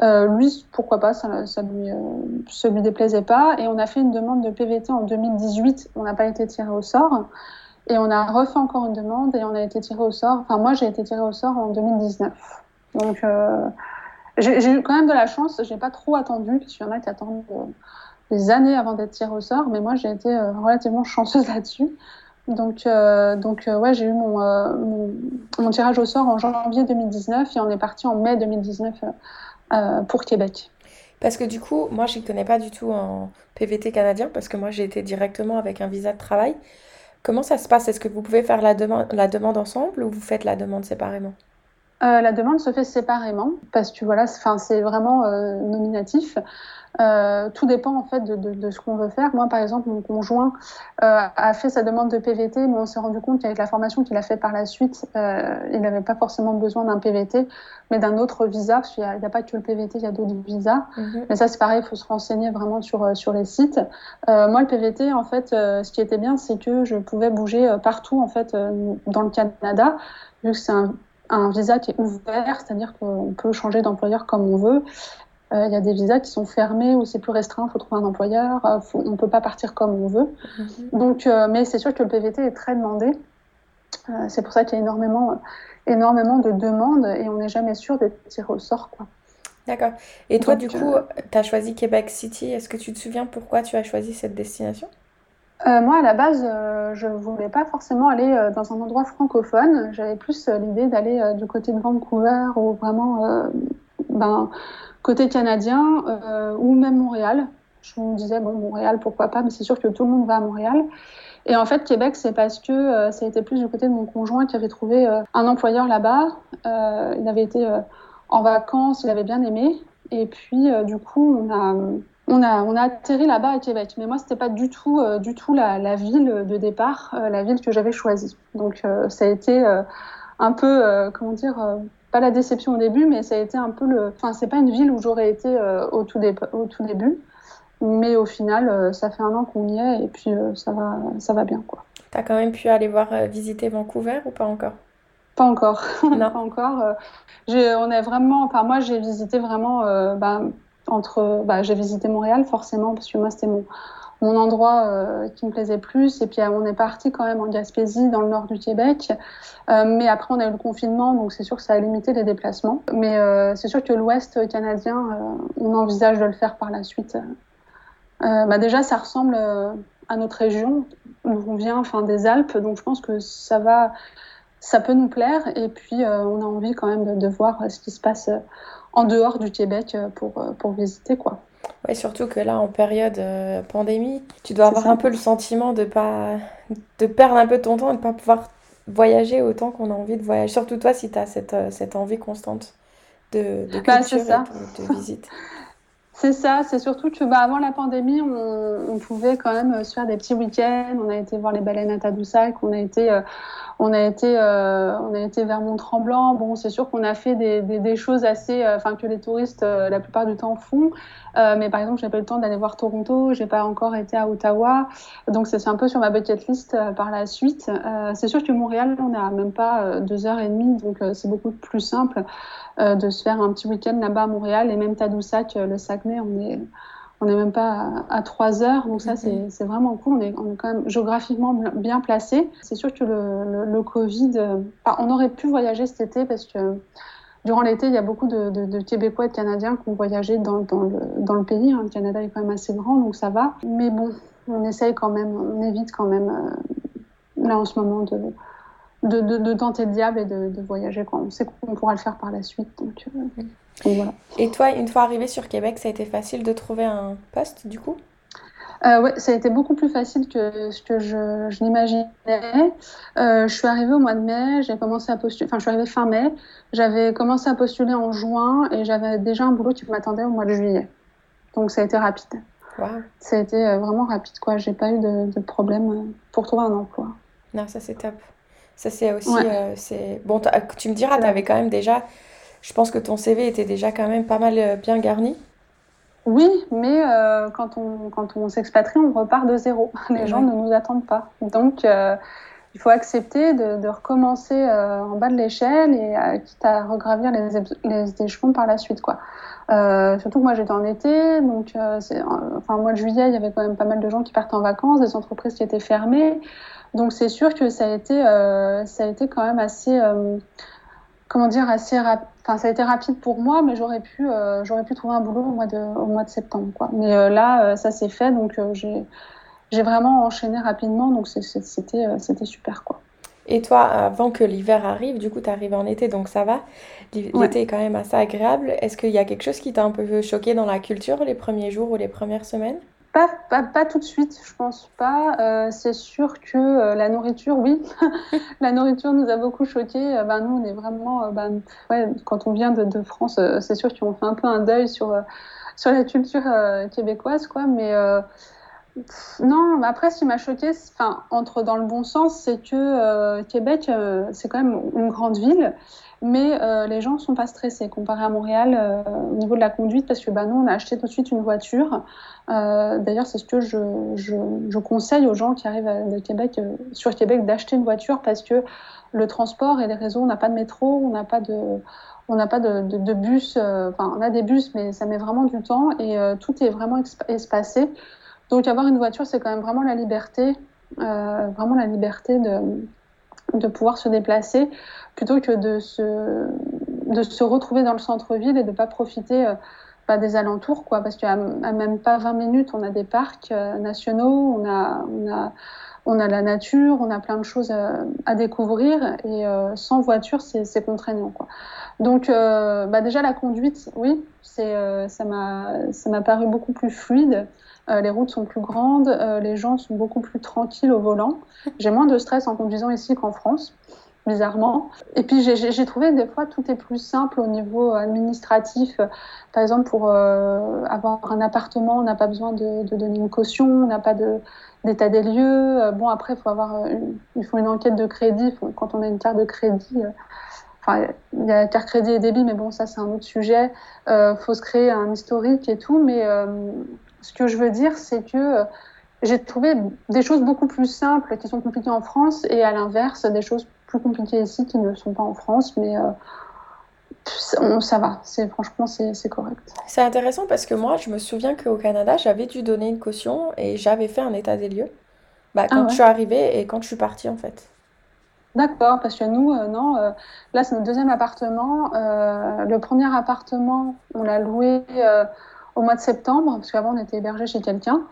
Lui, pourquoi pas, ça, ça lui, lui déplaisait pas. Et on a fait une demande de PVT en 2018. On n'a pas été tiré au sort. Et on a refait encore une demande et on a été tiré au sort. Enfin, moi, j'ai été tiré au sort en 2019. Donc, euh, j'ai eu quand même de la chance. J'ai pas trop attendu, parce qu'il y en a qui attendent euh, des années avant d'être tiré au sort, mais moi, j'ai été euh, relativement [LAUGHS] chanceuse là-dessus. Donc, euh, donc ouais, j'ai eu mon, mon, tirage au sort en janvier 2019 et on est parti en mai 2019 pour Québec. Parce que du coup, moi, je ne connais pas du tout en PVT canadien, parce que moi, j'ai été directement avec un visa de travail. Comment ça se passe? Est-ce que vous pouvez faire la, la demande ensemble ou vous faites la demande séparément? Euh, la demande se fait séparément parce que voilà, c'est vraiment euh, nominatif. Euh, tout dépend en fait de, de, de ce qu'on veut faire. Moi, par exemple, mon conjoint a fait sa demande de PVT, mais on s'est rendu compte qu'avec la formation qu'il a fait par la suite, il n'avait pas forcément besoin d'un PVT, mais d'un autre visa, parce qu'il n'y a, a, pas que le PVT, il y a d'autres visas. Mm -hmm. Mais ça, c'est pareil, il faut se renseigner vraiment sur, sur les sites. moi, le PVT, en fait, ce qui était bien, c'est que je pouvais bouger partout, en fait, dans le Canada, vu que c'est un un visa qui est ouvert, c'est-à-dire qu'on peut changer d'employeur comme on veut. Il euh, y a des visas qui sont fermés où c'est plus restreint, il faut trouver un employeur, euh, faut, on ne peut pas partir comme on veut. Mm -hmm. Donc, euh, mais c'est sûr que le PVT est très demandé. c'est pour ça qu'il y a énormément, énormément de demandes et on n'est jamais sûr d'être tiré au sort. Quoi. D'accord. Et toi, Donc, du coup, tu as choisi Québec City. Est-ce que tu te souviens pourquoi tu as choisi cette destination? Euh, moi, à la base, euh, je voulais pas forcément aller euh, dans un endroit francophone. J'avais plus l'idée d'aller du côté de Vancouver ou vraiment ben, côté canadien ou même Montréal. Je me disais, bon, Montréal, pourquoi pas, mais c'est sûr que tout le monde va à Montréal. Et en fait, Québec, c'est parce que ça a été plus du côté de mon conjoint qui avait trouvé un employeur là-bas. il avait été en vacances, il avait bien aimé. Et puis, du coup, on a on a, on a atterri là-bas à Québec, mais moi c'était pas du tout, euh, du tout la, la, ville de départ, euh, la ville que j'avais choisie. Donc euh, ça a été un peu, comment dire, pas la déception au début, mais ça a été un peu le, enfin c'est pas une ville où j'aurais été au tout, au, tout début, mais au final ça fait un an qu'on y est et puis ça va, ça va bien quoi. T'as quand même pu aller voir visiter Vancouver ou pas encore? Pas encore, [LAUGHS] non pas encore. on est vraiment, enfin moi j'ai visité vraiment. Bah, entre, bah, j'ai visité Montréal forcément parce que moi c'était mon, endroit euh, qui me plaisait plus. Et puis on est parti quand même en Gaspésie, dans le nord du Québec. Euh, mais après on a eu le confinement, donc c'est sûr que ça a limité les déplacements. Mais euh, c'est sûr que l'Ouest canadien, on envisage de le faire par la suite. bah déjà ça ressemble à notre région. On vient enfin des Alpes, donc je pense que ça va, ça peut nous plaire. Et puis on a envie quand même de voir ce qui se passe en dehors du Québec euh, pour, euh, pour visiter. quoi. Ouais, surtout que là, en période euh, pandémie, tu dois avoir ça. un peu le sentiment de pas de perdre un peu ton temps et de pas pouvoir voyager autant qu'on a envie de voyager. Surtout toi, si tu as cette, cette envie constante de, de bah, culture ça. et de, de visite. [LAUGHS] C'est ça, c'est surtout que bah, avant la pandémie, on, on, pouvait quand même se faire des petits week-ends. On a été voir les baleines à Tadoussac, on a été, euh, on a été, euh, on a été vers Mont-Tremblant. Bon, c'est sûr qu'on a fait des, choses assez, euh, enfin que les touristes la plupart du temps font. mais par exemple, j'ai pas eu le temps d'aller voir Toronto, j'ai pas encore été à Ottawa, donc c'est un peu sur ma bucket list par la suite. c'est sûr que Montréal, on n'a même pas deux heures et demie, donc c'est beaucoup plus simple. Euh, de se faire un petit week-end là-bas à Montréal et même Tadoussac, euh, le Saguenay, on est on n'est même pas à, à 3 heures, donc ça c'est c'est vraiment cool. On est, on est quand même géographiquement bien placé. C'est sûr que le, le, le Covid, euh, on aurait pu voyager cet été parce que durant l'été, il y a beaucoup de, de, de, Québécois et de Canadiens qui ont voyagé dans, dans, le, dans le pays. Hein. Le Canada est quand même assez grand, donc ça va. Mais bon, on essaye quand même, on évite quand même euh, là en ce moment de tenter le diable et de, de voyager quand on sait qu'on pourra le faire par la suite. Donc, euh, donc voilà. Et toi, une fois arrivé sur Québec, ça a été facile de trouver un poste du coup? Euh, ouais, ça a été beaucoup plus facile que ce que je, je l'imaginais. Euh, je suis arrivée au mois de mai, j'ai commencé à postuler, enfin je suis arrivée fin mai, j'avais commencé à postuler en juin et j'avais déjà un boulot qui m'attendait au mois de juillet. Donc ça a été rapide. Wow. Ça a été euh, vraiment rapide quoi, j'ai pas eu de, de problème pour trouver un emploi. Non, ça c'est top. Ça, c'est aussi. Ouais. Euh, c'est... Bon, tu me diras, tu avais quand même déjà. Je pense que ton CV était déjà quand même pas mal euh, bien garni. Oui, mais euh, quand on, quand on s'expatrie, on repart de zéro. [LAUGHS] Les ouais. gens ne nous attendent pas. Donc, euh, il faut accepter de, de recommencer euh, en bas de l'échelle et quitte à regravir les, les, échelons par la suite. Quoi. surtout que moi, j'étais en été. Donc, enfin, au mois de juillet, il y avait quand même pas mal de gens qui partent en vacances, des entreprises qui étaient fermées. Donc c'est sûr que ça a été, ça a été quand même assez, comment dire, assez rapide. Enfin, ça a été rapide pour moi, mais j'aurais pu, euh, j'aurais pu trouver un boulot au mois de, au mois de septembre, quoi. Mais euh, là, euh, ça s'est fait, donc j'ai, j'ai vraiment enchaîné rapidement, donc c'était, c'était super, quoi. Et toi, avant que l'hiver arrive, du coup, tu arrives en été, donc ça va. L'été est quand même assez agréable. Est-ce qu'il y a quelque chose qui t'a un peu choqué dans la culture les premiers jours ou les premières semaines? Pas, pas, tout de suite, je pense pas. Euh, c'est sûr que euh, la nourriture, oui, [LAUGHS] la nourriture nous a beaucoup choqués. Ben, nous, on est vraiment, ben, quand on vient de, de France, c'est sûr qu'on fait un peu un deuil sur, sur la culture québécoise, quoi. Mais non, après, ce qui m'a choqué, entre dans le bon sens, c'est que Québec, c'est quand même une grande ville mais euh, les gens ne sont pas stressés comparé à Montréal euh, au niveau de la conduite parce que bah, nous, on a acheté tout de suite une voiture. Euh, d'ailleurs, c'est ce que je, je, je, conseille aux gens qui arrivent Québec, sur Québec d'acheter une voiture parce que le transport et les réseaux, on n'a pas de métro, on n'a pas de, on n'a pas de bus, enfin, on a des bus, mais ça met vraiment du temps et tout est vraiment espacé. Donc, avoir une voiture, c'est quand même vraiment la liberté, vraiment la liberté de de pouvoir se déplacer plutôt que de se, de se retrouver dans le centre-ville et de ne pas profiter euh, bah, des alentours, quoi, parce qu'à même pas 20 minutes, on a des parcs euh, nationaux, on a, on, a, on a la nature, on a plein de choses à, découvrir, et euh, sans voiture, c'est contraignant. Quoi. Donc, bah, déjà, la conduite, oui, ça m'a paru beaucoup plus fluide. Euh, les routes sont plus grandes, euh, les gens sont beaucoup plus tranquilles au volant. J'ai moins de stress en conduisant ici qu'en France, bizarrement. Et puis j'ai trouvé des fois tout est plus simple au niveau administratif. Par exemple, pour euh, avoir un appartement, on n'a pas besoin de, donner une caution, on n'a pas d'état des lieux. Bon, après, faut avoir, il faut une enquête de crédit. quand on a une carte de crédit, Enfin, il y a carte crédit et débit, mais bon, ça c'est un autre sujet. Il faut se créer un historique et tout, mais ce que je veux dire, c'est que euh, j'ai trouvé des choses beaucoup plus simples qui sont compliquées en France et à l'inverse, des choses plus compliquées ici qui ne sont pas en France, mais euh, ça va, c'est franchement c'est correct. C'est intéressant parce que moi je me souviens qu'au Canada j'avais dû donner une caution et j'avais fait un état des lieux bah, ah quand je suis arrivée et quand je suis partie en fait. D'accord, parce que nous, euh, non, là c'est notre deuxième appartement. le premier appartement, on l'a loué au mois de septembre, parce qu'avant on était hébergé chez quelqu'un.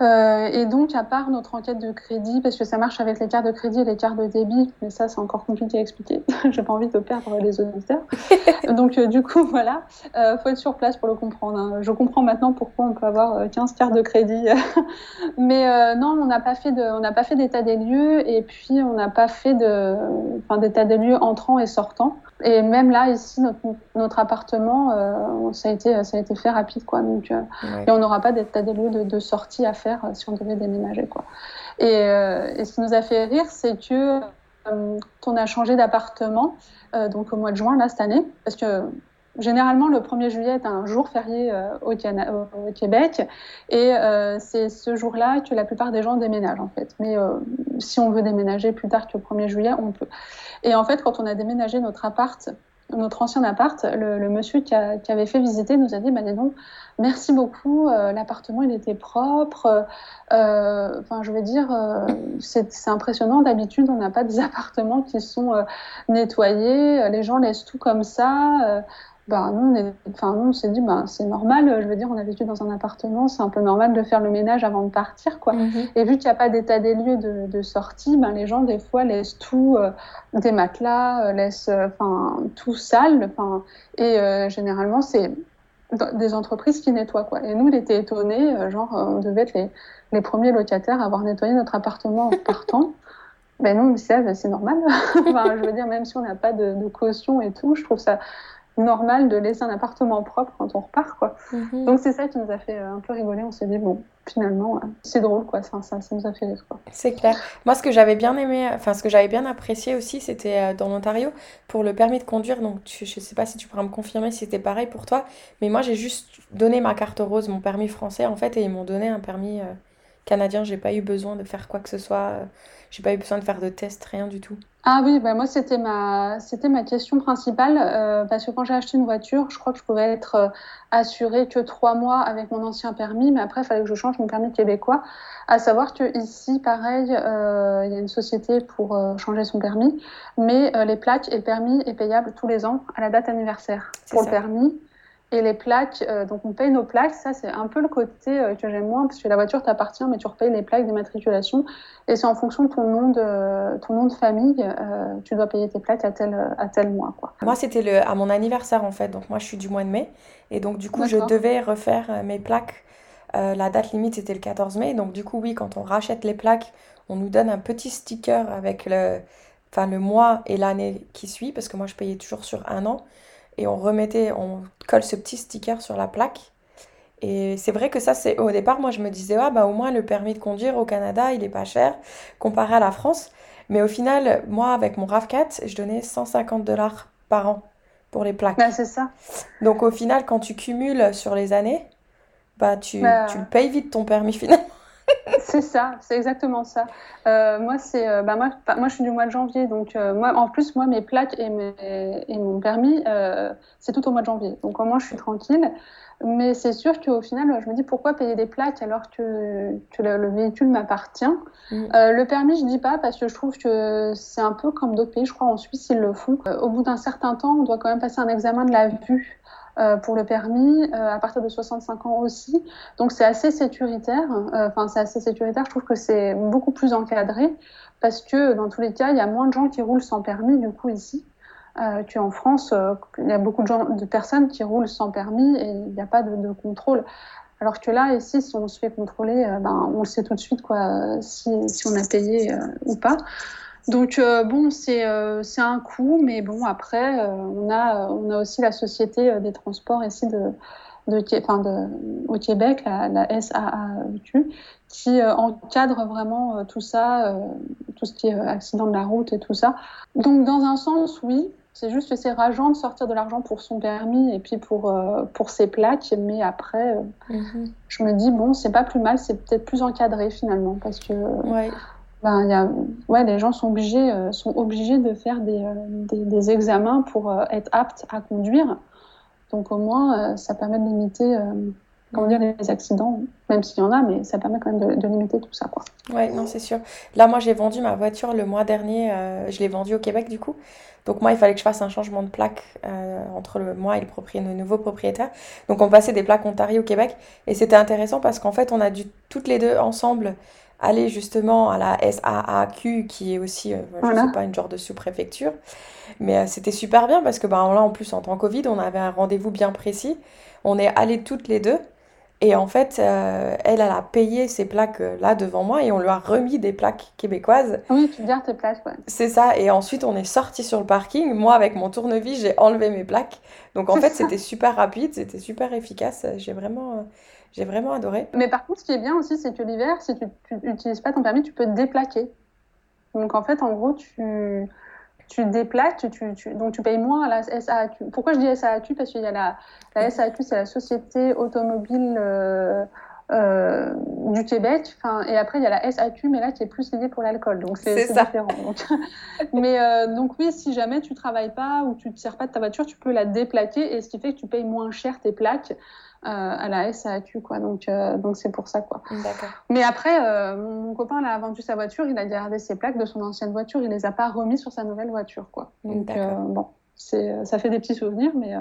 Euh, et donc, à part notre enquête de crédit, parce que ça marche avec les cartes de crédit et les cartes de débit, mais ça, c'est encore compliqué à expliquer. [LAUGHS] J'ai pas envie de perdre les auditeurs. [LAUGHS] donc, euh, du coup, voilà, euh, faut être sur place pour le comprendre. Hein. Je comprends maintenant pourquoi on peut avoir 15 cartes de crédit. [LAUGHS] mais non, on n'a pas fait de, on n'a pas fait d'état des lieux, et puis on n'a pas fait de, enfin, d'état des lieux entrant et sortant. Et même là, ici, notre, notre appartement, euh, ça, a été, ça a été fait rapide. Quoi. Donc, euh, Et on n'aura pas d'état des lieux de, de, sortie à faire euh, si on devait déménager. Quoi. Et, et ce qui nous a fait rire, c'est que on a changé d'appartement, donc au mois de juin, là, cette année, parce que Généralement, le 1er juillet est un jour férié au, au, Québec et euh, c'est ce jour-là que la plupart des gens déménagent en fait. Mais euh, si on veut déménager plus tard que le 1er juillet, on peut. Et en fait, quand on a déménagé notre appart, notre ancien appart, le, monsieur qui, avait fait visiter nous a dit bah, non, merci beaucoup, euh, l'appartement il était propre. Euh, enfin, je veux dire, euh, c'est impressionnant. D'habitude, on n'a pas des [LAUGHS] appartements qui sont nettoyés, les gens laissent tout comme ça bah, nous, on, enfin, nous, on s'est dit, bah, c'est normal, je veux dire, on a vécu dans un appartement, c'est un peu normal de faire le ménage avant de partir, quoi. Mhm. Et vu qu'il n'y a pas d'état des lieux de, de sortie, ben, les gens, des fois, laissent tout, euh, des matelas, euh, laissent, euh, tout sale, enfin, et généralement, c'est des entreprises qui nettoient, quoi. Et nous, il était étonné, genre, on devait être les, les premiers locataires à avoir nettoyé notre appartement en partant. [LAUGHS] Ben non, c'est normal. [LAUGHS] enfin, je veux dire, même si on n'a pas de, de, caution et tout, je trouve ça normal de laisser un appartement propre quand on repart, quoi. Mhm. Donc c'est ça qui nous a fait euh, un peu rigoler. On s'est dit bon, finalement, euh, c'est drôle, quoi. Ça, ça, nous a fait rire, quoi. C'est clair. Moi, ce que j'avais bien aimé, enfin ce que j'avais bien apprécié aussi, c'était euh, dans l'Ontario pour le permis de conduire. Donc je sais pas si tu pourras me confirmer si c'était pareil pour toi, mais moi j'ai juste donné ma carte rose, mon permis français en fait, et ils m'ont donné un permis canadien. J'ai pas eu besoin de faire quoi que ce soit. J'ai pas eu besoin de faire de tests, rien du tout. Ah oui, bah moi c'était ma, c'était ma question principale euh, parce que quand j'ai acheté une voiture, je crois que je pouvais être euh, assurée que trois mois avec mon ancien permis, mais après il fallait que je change mon permis québécois. À savoir que ici, pareil, euh, il y a une société pour changer son permis, mais les plaques et le permis est payable tous les ans à la date anniversaire pour le permis Et les plaques, euh, donc on paye nos plaques, ça c'est un peu le côté euh, que j'aime moins, parce que la voiture t'appartient, mais tu repayes les plaques d'immatriculation. Et c'est en fonction de ton nom de, ton nom de famille, euh, tu dois payer tes plaques à tel, à tel mois. Quoi. Moi c'était à mon anniversaire en fait, donc moi je suis du mois de mai. Et donc du coup je devais refaire mes plaques. la date limite c'était le 14 mai, donc du coup oui, quand on rachète les plaques, on nous donne un petit sticker avec le, enfin, le mois et l'année qui suit, parce que moi je payais toujours sur un an et on remettait, on colle ce petit sticker sur la plaque. Et c'est vrai que ça, c'est au départ, moi je me disais, ah bah au moins le permis de conduire au Canada, il est pas cher comparé à la France. Mais au final, moi avec mon RAV4, je donnais 150 dollars par an pour les plaques. Bah, c'est ça. Donc au final, quand tu cumules sur les années, bah tu, bah, tu le payes vite ton permis [LAUGHS] finalement c'est ça, c'est exactement ça. Euh, moi, c'est, euh, bah, moi, moi, je suis du mois de janvier, donc euh, moi, en plus, moi, mes plaques et, mes, et mon permis, c'est tout au mois de janvier. Donc au moins, je suis tranquille. Mais c'est sûr qu'au final, je me dis pourquoi payer des plaques alors que, que le, véhicule m'appartient? Mm. le permis, je dis pas parce que je trouve que c'est un peu comme d'autres pays, je crois en Suisse, ils le font. au bout d'un certain temps, on doit quand même passer un examen de la vue. Euh, pour le permis, euh, à partir de 65 ans aussi. Donc c'est assez sécuritaire. Euh, enfin, c'est assez sécuritaire. Je trouve que c'est beaucoup plus encadré parce que dans tous les cas, il y a moins de gens qui roulent sans permis du coup ici. Euh, qu'en France, il y a beaucoup de, personnes qui roulent sans permis et il n'y a pas de, contrôle. Alors que là, ici, si on se fait contrôler, ben, on le sait tout de suite quoi, si on a payé ou pas. Donc euh, bon, euh, c'est un coût, mais bon, après, euh, on, a, on a aussi la Société des transports ici de, de, enfin de, au Québec, la, la SAAQ, qui encadre vraiment tout ça, tout ce qui est accident de la route et tout ça. Donc dans un sens, oui, c'est juste que c'est rageant de sortir de l'argent pour son permis et puis pour, pour ses plaques, mais après, mhm. je me dis, bon, c'est pas plus mal, c'est peut-être plus encadré finalement, parce que... Ouais ben, ouais, les gens sont obligés, euh, sont obligés de faire des, euh, des, examens pour euh, être aptes à conduire. Donc au moins, ça permet de limiter comment dire, les accidents, même s'il y en a, mais ça permet quand même de, de limiter tout ça. Quoi. Ouais, non, c'est sûr. Là, moi, j'ai vendu ma voiture le mois dernier. je l'ai vendue au Québec, du coup. Donc moi, il fallait que je fasse un changement de plaque entre le, moi et le, propriétaire, le nouveau propriétaire. Donc on passait des plaques Ontario au Québec. Et c'était intéressant parce qu'en fait, on a dû toutes les deux ensemble aller justement à la SAAQ, qui est aussi, euh, je sais pas, une genre de sous-préfecture. Mais euh, c'était super bien parce que ben, là, en plus, en temps Covid, on avait un rendez-vous bien précis. On est allés toutes les deux. Et en fait, euh, elle, elle a payé ses plaques là devant moi et on lui a remis des plaques québécoises. Oui, tu gardes tes plaques, ouais. C'est ça. Et ensuite, on est sorti sur le parking. Moi, avec mon tournevis, j'ai enlevé mes plaques. Donc en fait, [LAUGHS] c'était super rapide, c'était super efficace. J'ai vraiment, j'ai vraiment adoré. Mais par contre, ce qui est bien aussi, c'est que l'hiver, si tu n'utilises pas ton permis, tu peux te déplaquer. Donc en fait, en gros, tu, tu déplaques, tu, tu, donc tu payes moins à la SAQ. Pourquoi je dis SAQ Parce qu'il y a la, la SAQ, c'est la Société Automobile euh, euh, du Québec. Enfin, et après, il y a la SAQ, mais là, qui est plus liée pour l'alcool. Donc c'est différent. Donc. [LAUGHS] mais euh, donc oui, si jamais tu travailles pas ou tu ne te sers pas de ta voiture, tu peux la déplaquer, et ce qui fait que tu payes moins cher tes plaques. Euh, à la SAQ, quoi. Donc, donc c'est pour ça, quoi. Mais après, mon, copain a vendu sa voiture, il a gardé ses plaques de son ancienne voiture, il les a pas remis sur sa nouvelle voiture, quoi. Donc, bon, ça fait des petits souvenirs, mais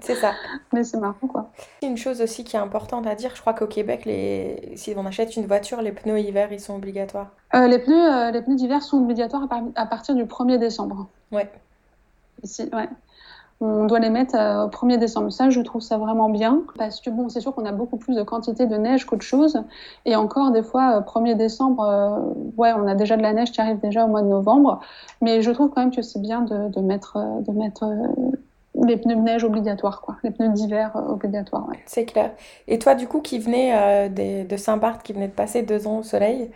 c'est ça. [LAUGHS] mais c'est marrant, quoi. Une chose aussi qui est importante à dire, je crois qu'au Québec, les... si on achète une voiture, les pneus hiver, ils sont obligatoires. les pneus, les pneus d'hiver sont obligatoires à, à partir du 1er décembre. Ouais. Ici, ouais on doit les mettre euh, au 1er décembre. Ça, je trouve ça vraiment bien parce que bon, c'est sûr qu'on a beaucoup plus de quantité de neige qu'autre chose. Et encore, des fois, 1er euh, décembre, euh, ouais, on a déjà de la neige qui arrive déjà au mois de novembre. Mais je trouve quand même que c'est bien de, de, mettre, de mettre les pneus de neige obligatoires, quoi. Les pneus d'hiver obligatoires, ouais. C'est clair. Et toi, du coup, qui venais de Saint-Barth, qui venait de passer deux ans au soleil,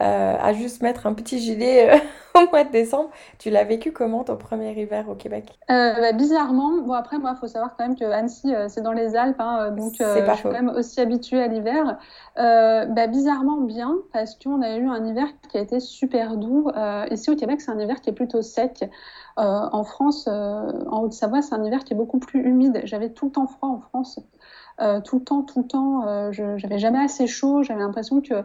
à juste mettre un petit gilet [LAUGHS] au mois de décembre. Tu l'as vécu comment ton premier hiver au Québec? Euh, bah, Bizarrement, bon après moi il faut savoir quand même que Annecy euh, c'est dans les Alpes, hein, euh, donc je suis quand même aussi habituée à l'hiver. Bah, bizarrement bien parce qu'on a eu un hiver qui a été super doux. ici au Québec c'est un hiver qui est plutôt sec. En France, en Haute-Savoie c'est un hiver qui est beaucoup plus humide. J'avais tout le temps froid en France. tout le temps, tout le temps, j'avais jamais assez chaud. J'avais l'impression que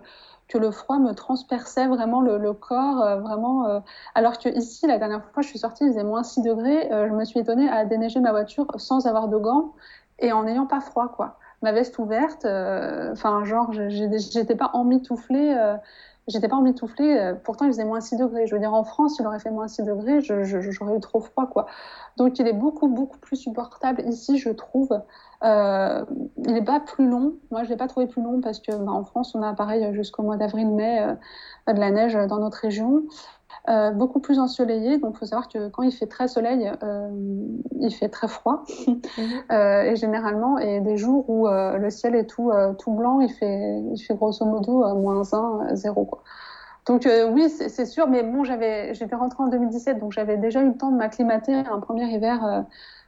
que le froid me transperçait vraiment le, corps, euh, vraiment. Euh, alors que ici, la dernière fois, je suis sortie, il faisait moins 6 degrés. Euh, je me suis étonnée à déneiger ma voiture sans avoir de gants. et en n'ayant pas froid, quoi. Ma veste ouverte, enfin, genre, j'étais pas emmitouflée. J'étais pas emmitouflée, pourtant il faisait moins 6 degrés. Je veux dire, en France, il aurait fait moins 6 degrés, j'aurais eu trop froid, quoi. Donc il est beaucoup, beaucoup plus supportable ici, je trouve. Euh, il n'est pas plus long. Moi, je l'ai pas trouvé plus long parce que bah, en France, on a pareil jusqu'au mois d'avril-mai euh, de la neige dans notre région. Euh, beaucoup plus ensoleillé. Donc, il faut savoir que quand il fait très soleil, euh, il fait très froid. Mhm. [LAUGHS] euh, et généralement, et des jours où le ciel est tout, tout blanc, il fait, il fait grosso modo moins 1, 0. Quoi. Donc oui, c'est sûr, mais bon, j'étais rentrée en 2017, donc j'avais déjà eu le temps de m'acclimater à un premier hiver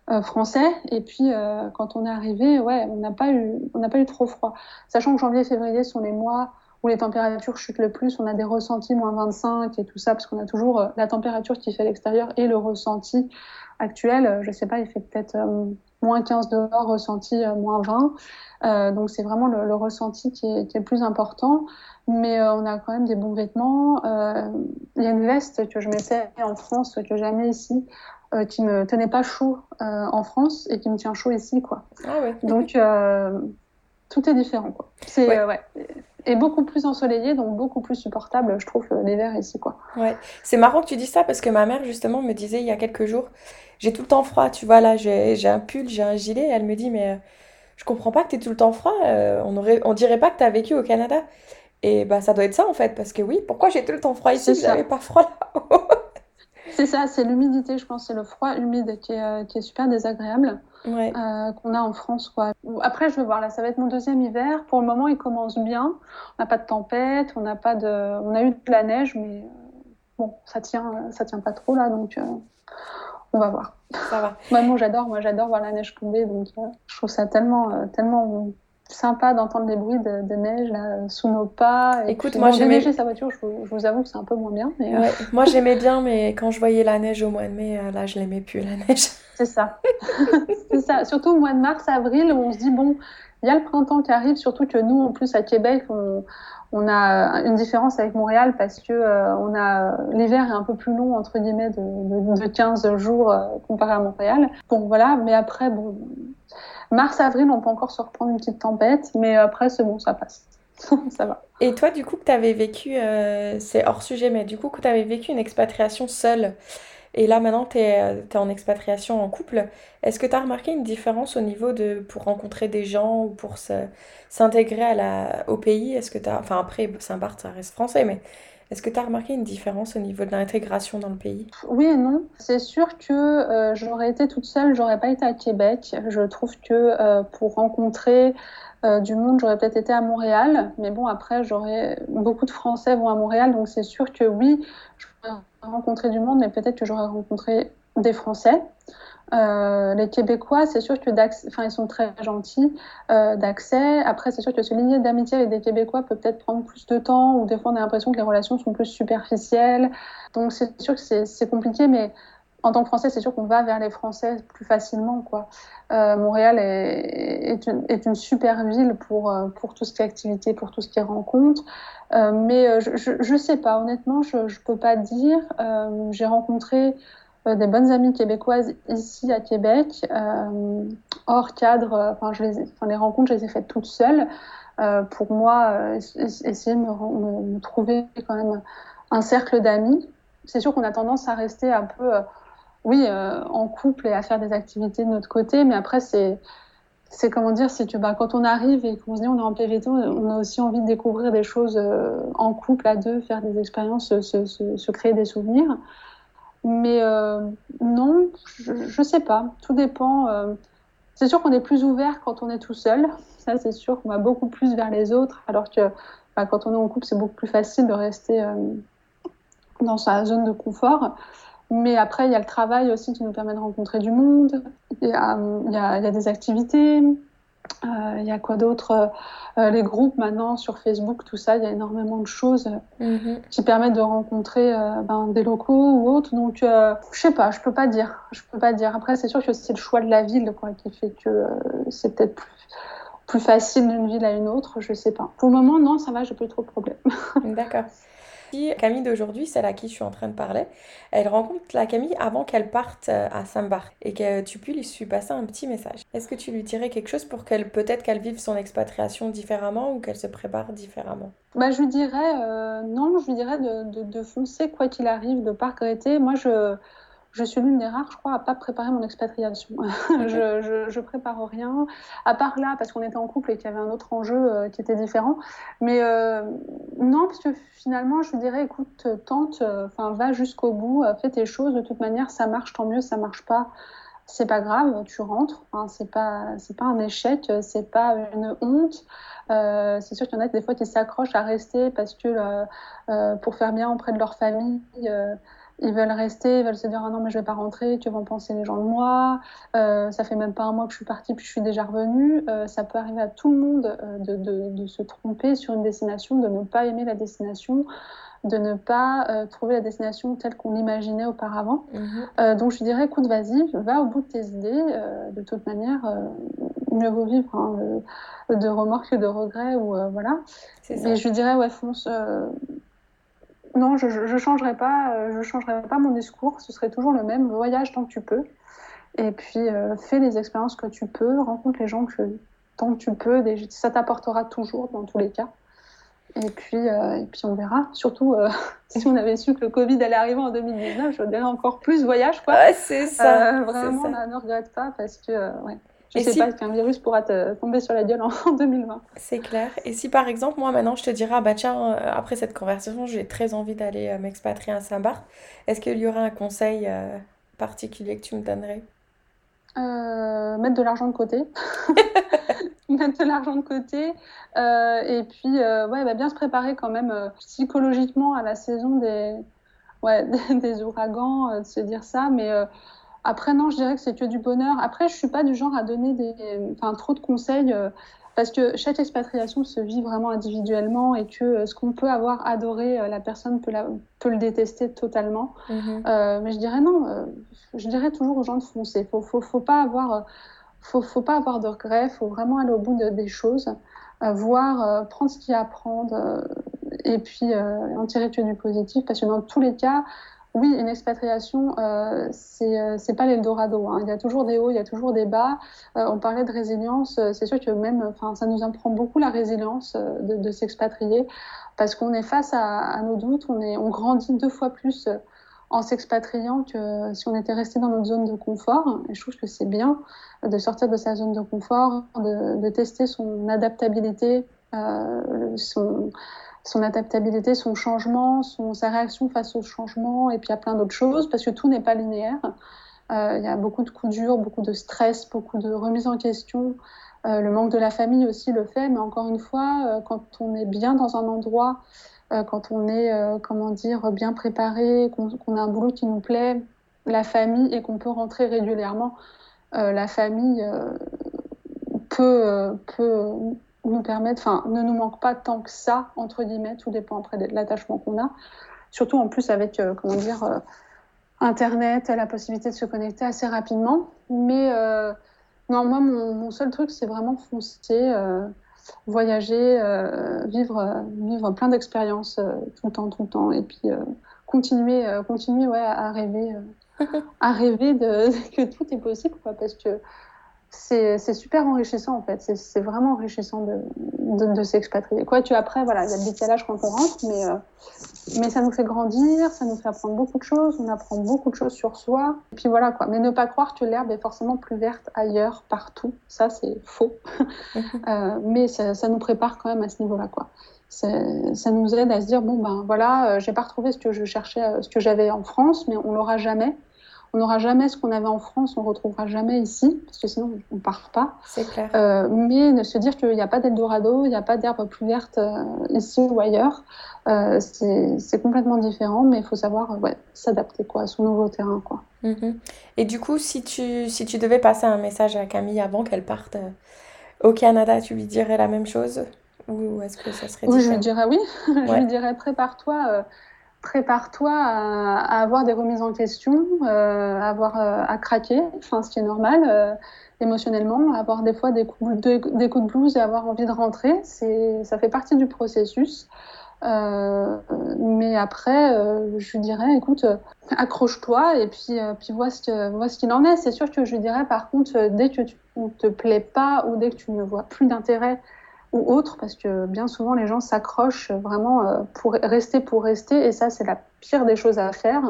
euh, français. Et puis, euh, quand on est arrivé, ouais, on n'a pas eu, on n'a pas eu trop froid. Sachant que janvier, février sont les mois où les températures chutent le plus, on a des ressentis moins 25 et tout ça, parce qu'on a toujours euh, la température qui fait à l'extérieur et le ressenti actuel. Je sais pas, il fait peut-être moins 15 dehors, ressenti moins 20. Euh, donc c'est vraiment le, le, ressenti qui est, qui est, le plus important. Mais euh, on a quand même des bons vêtements. Il y a une veste que je mettais en France que jamais ici. Euh, qui me tenait pas chaud euh, en France et qui me tient chaud ici, quoi. Ah ouais. Donc euh, tout est différent, quoi. C'est ouais. ouais. Et beaucoup plus ensoleillé, donc beaucoup plus supportable, je trouve, l'hiver ici, quoi. Ouais, c'est marrant que tu dis ça parce que ma mère justement me disait il y a quelques jours, j'ai tout le temps froid, tu vois là, j'ai un pull, j'ai un gilet, et elle me dit mais je comprends pas que tu tout le temps froid, on aurait, on dirait pas que tu as vécu au Canada. Et bah ça doit être ça en fait, parce que oui, pourquoi j'ai tout le temps froid ici, j'avais pas froid là [LAUGHS] C'est ça, c'est l'humidité, je pense, c'est le froid humide qui est, euh, qui est super désagréable ouais. euh, qu'on a en France. Quoi. Après, je vais voir, là, ça va être mon deuxième hiver. Pour le moment, il commence bien. On n'a pas de tempête, on n'a pas de, on a eu de la neige, mais euh, bon, ça tient, ça tient pas trop là, donc euh, on va voir. Ça va. [LAUGHS] Moi, moi j'adore, moi, j'adore voir la neige tomber, donc euh, je trouve ça tellement, tellement sympa d'entendre les bruits de, de, neige là, sous nos pas. Et Écoute, puis, moi bon, j'aimais sa voiture. Je vous, je vous, avoue que c'est un peu moins bien. Mais, ouais. euh... moi j'aimais bien, mais quand je voyais la neige au mois de mai, là je l'aimais plus la neige. C'est ça. [LAUGHS] c'est ça. Surtout au mois de mars, avril, où on se dit bon, il y a le printemps qui arrive. Surtout que nous, en plus à Québec, on, a une différence avec Montréal parce que euh, on a l'hiver est un peu plus long entre guillemets de, de, de 15 jours euh, comparé à Montréal. Bon voilà, mais après bon Mars-avril, on peut encore se reprendre une petite tempête, mais après, c'est bon, ça passe. [LAUGHS] ça va. Et toi, du coup, que tu avais vécu, euh, c'est hors sujet, mais du coup, que tu avais vécu une expatriation seule, et là maintenant, tu es, en expatriation en couple, est-ce que tu as remarqué une différence au niveau de pour rencontrer des gens ou pour s'intégrer au pays? Est-ce que tu. Enfin, après, Saint-Barth, ça reste français, mais est-ce que tu as remarqué une différence au niveau de l'intégration dans le pays? Oui et non. C'est sûr que euh, j'aurais été toute seule, j'aurais pas été à Québec. Je trouve que euh, pour rencontrer euh, du monde, j'aurais peut-être été à Montréal. Mais bon, après, j'aurais beaucoup de Français vont à Montréal, donc c'est sûr que oui, rencontré du monde, mais peut-être que j'aurais rencontré des Français. Euh, les Québécois, c'est sûr que enfin, ils sont très gentils euh, d'accès. Après, c'est sûr que se lier d'amitié avec des Québécois peut peut-être prendre plus de temps, ou des fois on a l'impression que les relations sont plus superficielles. Donc c'est sûr que c'est compliqué, mais en tant que Français, c'est sûr qu'on va vers les Français plus facilement. Quoi. Euh, Montréal est, une, super ville pour, euh, pour tout ce qui est activité, pour tout ce qui est rencontre. Euh, mais je, je, sais pas, honnêtement, je, je peux pas dire. J'ai rencontré des bonnes amies québécoises ici à Québec, hors cadre. Enfin, les, rencontres, je les ai faites toutes seules. Pour moi, essayer de me, me, me, trouver quand même un cercle d'amis. C'est sûr qu'on a tendance à rester un peu, oui, en couple et à faire des activités de notre côté, mais après, c'est c'est comment dire, c'est que bah, quand on arrive et qu'on se dit on est en PVT, on a aussi envie de découvrir des choses en couple, à deux, faire des expériences, se, se, se créer des souvenirs. Mais euh, non, je, je sais pas. Tout dépend. Euh, c'est sûr qu'on est plus ouvert quand on est tout seul. Ça, c'est sûr qu'on va beaucoup plus vers les autres. Alors que bah, quand on est en couple, c'est beaucoup plus facile de rester euh, dans sa zone de confort. Mais après, il y a le travail aussi qui nous permet de rencontrer du monde. Il y a, il y a, il y a des activités. Euh, il y a quoi d'autre? Euh, Les groupes maintenant sur Facebook, tout ça, il y a énormément de choses mm -hmm. qui permettent de rencontrer euh, ben, des locaux ou autres. Donc, je sais pas, je peux pas dire. Je peux pas dire. Après, c'est sûr que c'est le choix de la ville quoi, qui fait que c'est peut-être plus, plus, facile d'une ville à une autre. Je sais pas. Pour le moment, non, ça va, j'ai pas eu trop de problèmes. [LAUGHS] D'accord. Camille d'aujourd'hui, celle à qui je suis en train de parler, elle rencontre la Camille avant qu'elle parte euh, à Saint-Barth et que tu puisses lui passer un petit message. Est-ce que tu lui dirais quelque chose pour qu'elle peut-être qu'elle vive son expatriation différemment ou qu'elle se prépare différemment? Bah, Je lui dirais euh, non, je lui dirais de, foncer quoi qu'il arrive, de ne pas regretter. Moi, je je suis l'une des rares, je crois, à pas préparer mon expatriation. [LAUGHS] je, je, je, prépare rien, à part là, parce qu'on était en couple et qu'il y avait un autre enjeu euh, qui était différent. Mais euh, non, parce que finalement, je dirais, écoute, tente, euh, enfin, va jusqu'au bout, fais tes choses. De toute manière, ça marche, tant mieux, ça marche pas. C'est pas grave, tu rentres. Enfin, c'est pas, c'est pas un échec, c'est pas une honte. c'est sûr qu'il y en a des fois qui s'accrochent à rester parce que pour faire bien auprès de leur famille ils veulent rester, ils veulent se dire ah non mais je vais pas rentrer, que vont penser les gens de moi, euh, ça fait même pas un mois que je suis partie puis je suis déjà revenue. Euh, ça peut arriver à tout le monde euh, de, de, de, se tromper sur une destination, de ne pas aimer la destination, de ne pas euh, trouver la destination telle qu'on l'imaginait auparavant. Mhm. donc je dirais écoute vas-y, va au bout de tes idées. de toute manière, mieux vaut vivre hein, de remords que de regrets ou voilà. Mais je dirais ouais fonce non, je ne changerai, pas, euh, je changerai pas mon discours. Ce serait toujours le même. Voyage tant que tu peux. Et puis, euh, fais les expériences que tu peux. Rencontre les gens que, tant que tu peux. Ça t'apportera toujours dans tous les cas. Et puis, euh, et puis on verra. Surtout, [LAUGHS] si on avait su que le Covid allait arriver en 2019, je dirais encore plus voyage. Quoi. c'est ça. vraiment, ne regrette pas parce que ouais, je ne sais pas qu'un virus pourra te tomber sur la gueule en [LAUGHS] 2020. C'est clair. Et si par exemple, moi maintenant, je te dirais, ah bah tiens, euh, après cette conversation, j'ai très envie d'aller euh, m'expatrier à Saint-Barth, est-ce qu'il y aurait un conseil euh, particulier que tu me donnerais? Mettre de l'argent de côté. [LAUGHS] [LAUGHS] mettre de l'argent de côté. et puis, ouais, bah, bien se préparer quand même psychologiquement à la saison des, ouais, des ouragans, de se dire ça. Mais après, non, je dirais que c'est que du bonheur. Après, je suis pas du genre à donner des, enfin, trop de conseils euh, parce que chaque expatriation se vit vraiment individuellement et que euh, ce qu'on peut avoir adoré, euh, la personne peut, la, peut le détester totalement. Mhm. mais je dirais non, je dirais toujours aux gens de foncer. Faut, faut, faut pas avoir, faut, faut pas avoir de regrets. Faut vraiment aller au bout de, des choses, voir, prendre ce qu'il y a à prendre et puis en tirer que du positif parce que dans tous les cas, oui, une expatriation, euh, c'est euh, pas l'Eldorado. Hein. Il y a toujours des hauts, il y a toujours des bas. Euh, on parlait de résilience. Euh, c'est sûr que même, ça nous apprend beaucoup la résilience de, s'expatrier parce qu'on est face à, nos doutes. On, est, on grandit deux fois plus en s'expatriant que si on était resté dans notre zone de confort. Et je trouve que c'est bien de sortir de sa zone de confort, de tester son adaptabilité, son son adaptabilité, son changement, sa réaction face au changement, et puis à plein d'autres choses, parce que tout n'est pas linéaire. Euh, il y a beaucoup de coups durs, beaucoup de stress, beaucoup de remise en question. Euh, le manque de la famille aussi le fait, mais encore une fois, euh, quand on est bien dans un endroit, quand on est, comment dire, bien préparé, qu'on a un boulot qui nous plaît, la famille, et qu'on peut rentrer régulièrement, la famille peut nous permettent, enfin, ne nous manque pas tant que ça, entre guillemets, tout dépend après de l'attachement qu'on a. Surtout en plus avec, euh, comment dire, euh, Internet, la possibilité de se connecter assez rapidement. Mais euh, non, moi, mon, mon seul truc, c'est vraiment foncer, voyager, vivre, vivre plein d'expériences tout le temps, tout le temps. Et puis continuer, continuer ouais, à rêver, [LAUGHS] à rêver de, [LAUGHS] que tout est possible, quoi, parce que c'est super enrichissant en fait. C'est vraiment enrichissant de, de, de s'expatrier. Quoi, tu après, voilà, il y a le décalage quand on rentre, mais, euh, mais ça nous fait grandir, ça nous fait apprendre beaucoup de choses, on apprend beaucoup de choses sur soi. Et puis voilà quoi. Mais ne pas croire que l'herbe est forcément plus verte ailleurs, partout, ça c'est faux. [LAUGHS] euh, mais ça, ça, nous prépare quand même à ce niveau-là quoi. Ça nous aide à se dire bon ben voilà, euh, j'ai pas retrouvé ce que je cherchais, ce que j'avais en France, mais on l'aura jamais on n'aura jamais ce qu'on avait en France, on ne retrouvera jamais ici, parce que sinon on ne part pas. C'est clair. Euh, mais de se dire qu'il n'y a pas d'Eldorado, il n'y a pas d'herbe plus verte euh, ici ou ailleurs, euh, c'est complètement différent, mais il faut savoir ouais, s'adapter quoi, à son nouveau terrain. Quoi. Mm-hmm. Et du coup, si tu, si tu devais passer un message à Camille avant qu'elle parte au Canada, tu lui dirais la même chose? Ou est-ce que ça serait différent Oui, je lui dirais oui. [LAUGHS] je lui dirais prépare-toi prépare-toi à, avoir des remises en question, euh, à avoir euh, à craquer, enfin ce qui est normal euh, émotionnellement, avoir des fois des coups, de, des coups de blues et avoir envie de rentrer, ça fait partie du processus. mais après, je dirais, écoute, accroche-toi et puis, puis vois ce qu'il ce en est. C'est sûr que je dirais, par contre, dès que tu ne te plais pas ou dès que tu ne vois plus d'intérêt ou autre, parce que bien souvent les gens s'accrochent vraiment pour rester pour rester, et ça c'est la pire des choses à faire.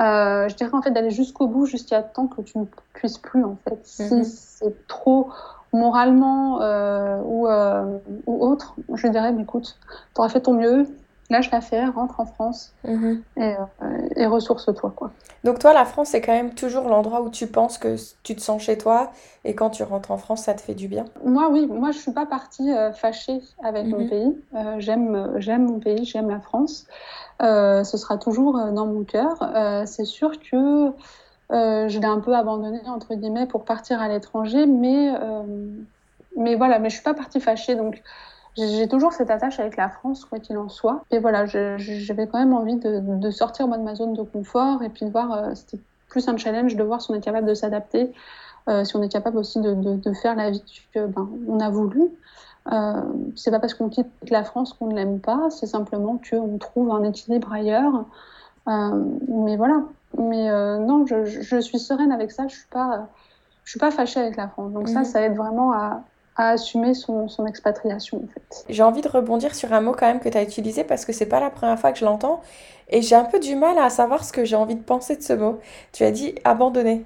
Euh, je dirais en fait d'aller jusqu'au bout, jusqu'à temps que tu ne puisses plus en fait. Si mhm. c'est trop moralement euh, ou, euh, ou, autre, je dirais, mais écoute, tu auras fait ton mieux, lâche l'affaire, rentre en France mhm. et, et ressource-toi. quoi. Donc toi, la France, c'est quand même toujours l'endroit où tu penses que tu te sens chez toi et quand tu rentres en France, ça te fait du bien? Moi, oui. Moi, je suis pas partie fâchée avec mon mhm. pays. j'aime, j'aime mon pays, j'aime la France. Euh, ce sera toujours euh, dans mon cœur. Euh, c'est sûr que je l'ai un peu abandonné entre guillemets pour partir à l'étranger, mais mais voilà, mais je suis pas partie fâchée, donc j'ai toujours cette attache avec la France, quoi qu'il en soit. Et voilà, j'avais quand même envie de, de, sortir moi de ma zone de confort et puis de voir, c'était plus un challenge de voir si on est capable de s'adapter, si on est capable aussi de, de, de faire la vie que ben, on a voulu. Euh, c'est pas parce qu'on quitte la France qu'on ne l'aime pas, c'est simplement qu'on trouve un équilibre ailleurs. Euh, mais voilà. Mais euh, non, je, je, suis sereine avec ça. Je suis pas, je suis pas fâchée avec la France. Donc ça, mhm. ça aide vraiment à, à assumer son, son, expatriation en fait. J'ai envie de rebondir sur un mot quand même que tu as utilisé parce que c'est pas la première fois que je l'entends et j'ai un peu du mal à savoir ce que j'ai envie de penser de ce mot. Tu as dit abandonner.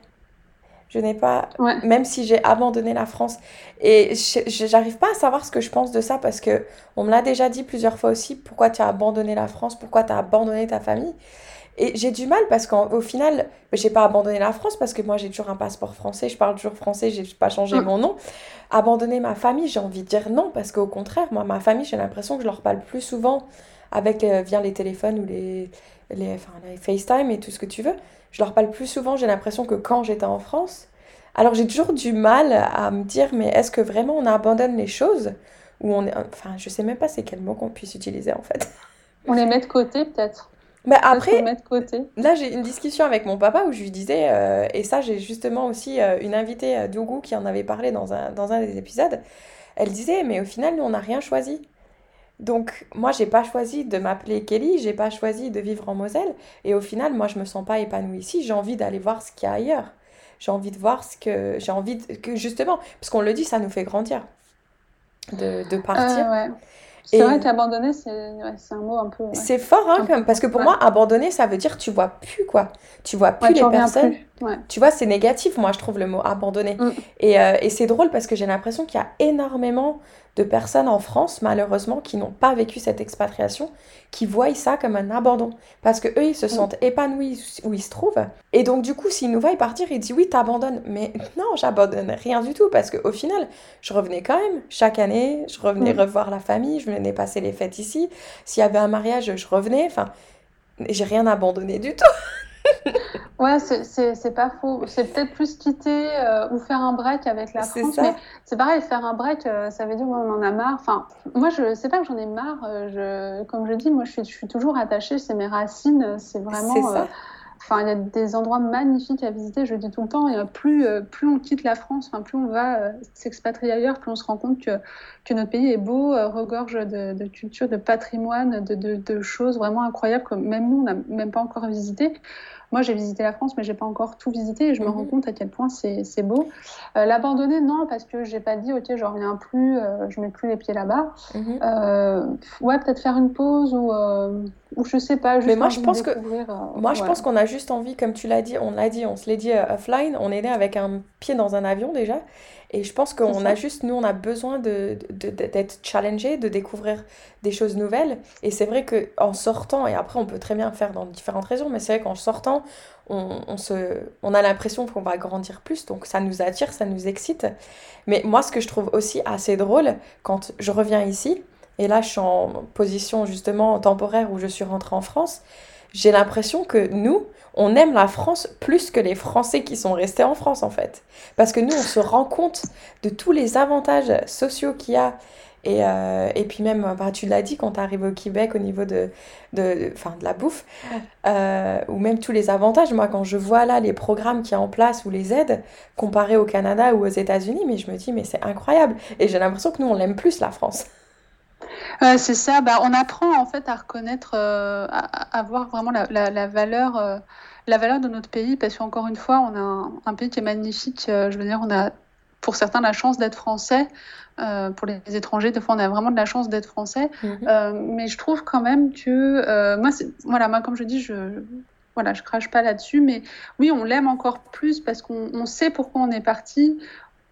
Je n'ai pas, même si j'ai abandonné la France. Et j'arrive pas à savoir ce que je pense de ça parce que on me l'a déjà dit plusieurs fois aussi. Pourquoi tu as abandonné la France Pourquoi tu as abandonné ta famille Et j'ai du mal parce qu'au final, j'ai pas abandonné la France parce que moi j'ai toujours un passeport français, je parle toujours français, j'ai pas changé mon nom. Abandonner ma famille, j'ai envie de dire non parce qu'au contraire, moi, ma famille, j'ai l'impression que je leur parle plus souvent avec euh, via les téléphones ou les, les, enfin, les FaceTime et tout ce que tu veux je leur parle plus souvent, j'ai l'impression que quand j'étais en France. Alors j'ai toujours du mal à me dire, mais est-ce que vraiment on abandonne les choses Ou on est... Enfin, je sais même pas c'est quel mot qu'on puisse utiliser en fait. On les met de côté peut-être mais après, côté. là j'ai une discussion avec mon papa où je lui disais, euh, et ça j'ai justement aussi euh, une invitée, euh, Dougou, qui en avait parlé dans un, dans un des épisodes, elle disait, mais au final nous on n'a rien choisi. Donc moi j'ai pas choisi de m'appeler Kelly, j'ai pas choisi de vivre en Moselle et au final moi je me sens pas épanouie ici, j'ai envie d'aller voir ce qu'il y a ailleurs. J'ai envie de voir ce que j'ai envie de, que justement parce qu'on le dit ça nous fait grandir de, de partir. Euh, c'est vrai qu'abandonner, c'est un mot un peu. C'est fort, hein, comme, parce que pour moi, abandonner, ça veut dire tu vois plus, quoi. Tu vois plus les personnes. Tu vois, c'est négatif, moi, je trouve le mot abandonner. Mm. Et, euh, et c'est drôle parce que j'ai l'impression qu'il y a énormément de personnes en France, malheureusement, qui n'ont pas vécu cette expatriation, qui voient ça comme un abandon. Parce que eux, ils se mm. sentent épanouis où ils se trouvent. Et donc, du coup, s'ils nous voient partir, ils disent oui, t'abandonnes. Mais [LAUGHS] non, j'abandonne rien du tout. Parce qu'au final, je revenais quand même chaque année. Je revenais mm. revoir la famille. Je venais passer les fêtes ici. S'il y avait un mariage, je revenais. Enfin, j'ai rien abandonné du tout. [LAUGHS] [LAUGHS] ouais, c'est pas faux. C'est peut-être plus quitter euh, ou faire un break avec la France. Mais c'est pareil, faire un break, euh, ça veut dire qu'on en a marre. Enfin, moi, je sais pas que j'en ai marre. Euh, je, comme je dis, moi, je suis, je suis toujours attachée. C'est mes racines. C'est vraiment. Ça. Enfin, il y a des endroits magnifiques à visiter, je le dis tout le temps. Et plus, plus on quitte la France, enfin, plus on va s'expatrier ailleurs, plus on se rend compte que, que notre pays est beau, regorge de, de, culture, de patrimoine, de, de, de, choses vraiment incroyables que même nous, on n'a même pas encore visité. Moi, j'ai visité la France, mais j'ai pas encore tout visité et je me rends mhm. compte à quel point c'est beau. Euh, l'abandonner, non, parce que j'ai pas dit, ok, je reviens plus, euh, je mets plus les pieds là-bas. Mhm. Euh, ouais, peut-être faire une pause ou, ou je sais pas. Juste mais moi, je pense que moi, je pense qu'on a juste envie, comme tu l'as dit, on l'a dit, on se l'est dit offline, on est né avec un pied dans un avion déjà. Et je pense qu'on a juste, nous, on a besoin d'être de, d'être challengé, de découvrir des choses nouvelles. Et c'est vrai qu'en sortant, et après on peut très bien faire dans différentes raisons, mais c'est vrai qu'en sortant, on, on, se, on a l'impression qu'on va grandir plus, donc ça nous attire, ça nous excite. Mais moi, ce que je trouve aussi assez drôle, quand je reviens ici, et là je suis en position justement temporaire où je suis rentrée en France, j'ai l'impression que nous, on aime la France plus que les Français qui sont restés en France en fait. Parce que nous, on se rend compte de tous les avantages sociaux qu'il y a. Et, euh, et puis même, bah, tu l'as dit quand tu arrives au Québec au niveau de, de, de la bouffe, euh, ou même tous les avantages. Moi, quand je vois là les programmes qui y a en place ou les aides, comparés au Canada ou aux États-Unis, mais je me dis, mais c'est incroyable. Et j'ai l'impression que nous, on l'aime plus la France. C'est ça. Bah, on apprend en fait à reconnaître, à, voir vraiment la, la, valeur, la valeur de notre pays, parce qu'encore une fois, on a un, pays qui est magnifique. je veux dire, on a pour certains la chance d'être français. pour les étrangers, des fois, on a vraiment de la chance d'être français. Mhm. mais je trouve quand même que moi, voilà, moi, comme je dis, je voilà, je crache pas là-dessus, mais oui, on l'aime encore plus parce qu'on sait pourquoi on est parti,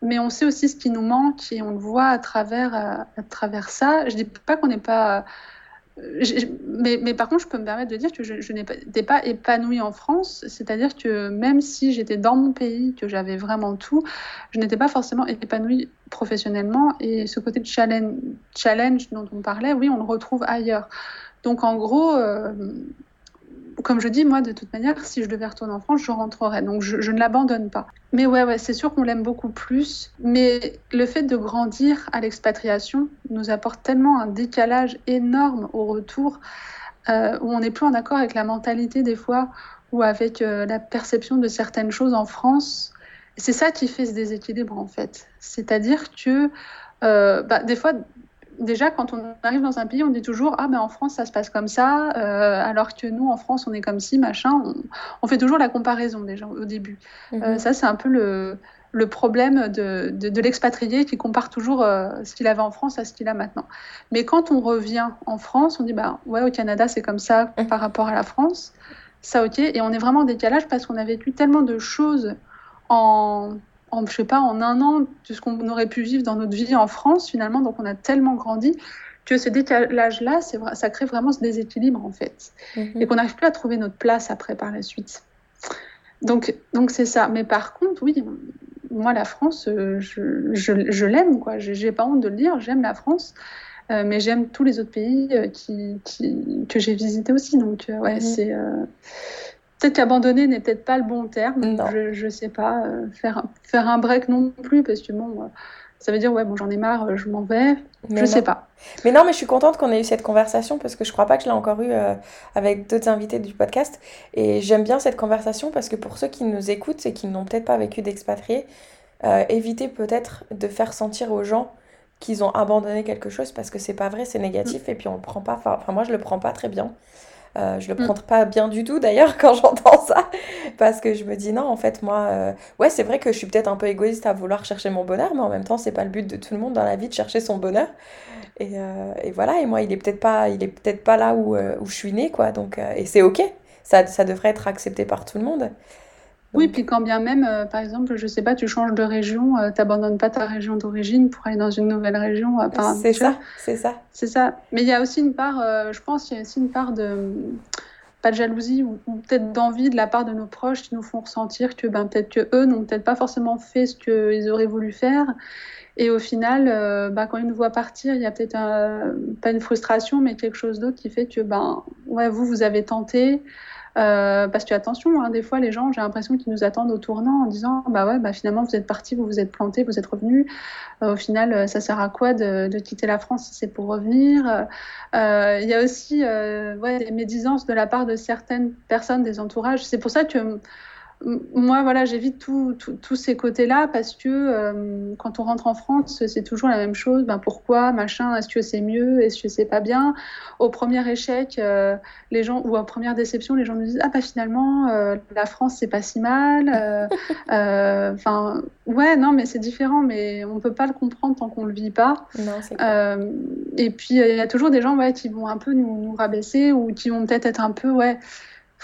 mais on sait aussi ce qui nous manque et on le voit à travers, à, travers ça. Je dis pas qu'on n'est pas. mais, mais, par contre, je peux me permettre de dire que je, je n'étais pas épanouie en France, c'est-à-dire que même si j'étais dans mon pays, que j'avais vraiment tout, je n'étais pas forcément épanouie professionnellement. Et ce côté de challenge, challenge dont on parlait, oui, on le retrouve ailleurs. Donc en gros, euh, comme je dis, moi, de toute manière, si je devais retourner en France, je rentrerais. Donc, je, ne l'abandonne pas. Mais ouais, ouais c'est sûr qu'on l'aime beaucoup plus. Mais le fait de grandir à l'expatriation nous apporte tellement un décalage énorme au retour, euh, où on n'est plus en accord avec la mentalité des fois, ou avec euh, la perception de certaines choses en France. C'est ça qui fait ce déséquilibre, en fait. C'est-à-dire que euh, bah, des fois, déjà, quand on arrive dans un pays, on dit toujours Ah, ben en France, ça se passe comme ça, euh, alors que nous, en France, on est comme ci, machin. On, fait toujours la comparaison, déjà, au début. Euh, mhm. ça, c'est un peu le, le problème de, de, l'expatrié qui compare toujours euh, ce qu'il avait en France à ce qu'il a maintenant. Mais quand on revient en France, on dit bah, Ouais, au Canada, c'est comme ça mhm. par rapport à la France. Ça, ok. Et on est vraiment en décalage parce qu'on a vécu tellement de choses en en, je sais pas, en un an, de ce qu'on aurait pu vivre dans notre vie en France, finalement. Donc, on a tellement grandi que ce décalage-là, ça crée vraiment ce déséquilibre, en fait. Mhm. Et qu'on n'arrive plus à trouver notre place après, par la suite. Donc, donc c'est ça. Mais par contre, oui, moi, la France, euh, je, je, l'aime, quoi. J'ai pas honte de le dire, j'aime la France. Euh, mais j'aime tous les autres pays euh, qui, que j'ai visités aussi. Donc, ouais, mhm. c'est peut-être qu'abandonner n'est peut-être pas le bon terme. Je ne sais pas. Euh, faire, faire un break non plus, parce que bon, euh, ça veut dire, ouais, bon, j'en ai marre, euh, je m'en vais. je ne sais pas. Mais non, mais je suis contente qu'on ait eu cette conversation parce que je crois pas que je l'ai encore eu avec d'autres invités du podcast. Et j'aime bien cette conversation parce que pour ceux qui nous écoutent et qui n'ont peut-être pas vécu d'expatriés, éviter peut-être de faire sentir aux gens qu'ils ont abandonné quelque chose parce que c'est pas vrai, c'est négatif mm. et puis on le prend pas. Enfin, moi, je le prends pas très bien. Euh, je le mm. prends pas bien du tout d'ailleurs [LAUGHS] quand j'entends ça, parce que je me dis non, en fait, moi, euh, ouais, c'est vrai que je suis peut-être un peu égoïste à vouloir chercher mon bonheur, mais en même temps, c'est pas le but de tout le monde dans la vie de chercher son bonheur. Et, euh, et voilà, et moi, il est peut-être pas, il est peut-être pas là où, où je suis née, quoi. Donc, et c'est ok, ça, ça devrait être accepté par tout le monde. Oui, puis quand bien même, euh, par exemple, je sais pas, tu changes de région, euh, tu n'abandonnes pas ta région d'origine pour aller dans une nouvelle région. Euh, c'est ça, c'est ça. C'est ça. Mais il y a aussi une part, je pense, il y a aussi une part de pas de jalousie ou, peut-être d'envie de la part de nos proches qui nous font ressentir que ben, peut-être que eux n'ont peut-être pas forcément fait ce qu'ils auraient voulu faire. Et au final, ben, quand ils nous voient partir, il y a peut-être pas une frustration, mais quelque chose d'autre qui fait que ben, ouais, vous, vous avez tenté. Euh, parce que attention, hein, des fois les gens, j'ai l'impression qu'ils nous attendent au tournant en disant bah ouais, bah finalement vous êtes parti, vous vous êtes planté, vous êtes revenu. Euh, au final, euh, ça sert à quoi de, de quitter la France? Si c'est pour revenir Il y a aussi ouais, des médisances de la part de certaines personnes des entourages. C'est pour ça que moi, voilà, j'évite tous ces côtés-là parce que euh, quand on rentre en France, c'est toujours la même chose. Ben pourquoi, machin, est-ce que c'est mieux, est-ce que c'est pas bien? Au premier échec, euh, les gens ou à première déception, les gens nous disent ah bah finalement euh, la France c'est pas si mal. [LAUGHS] Enfin, ouais, non, mais c'est différent, mais on peut pas le comprendre tant qu'on le vit pas. et puis il y a toujours des gens ouais qui vont un peu nous, nous rabaisser ou qui vont peut-être être un peu ouais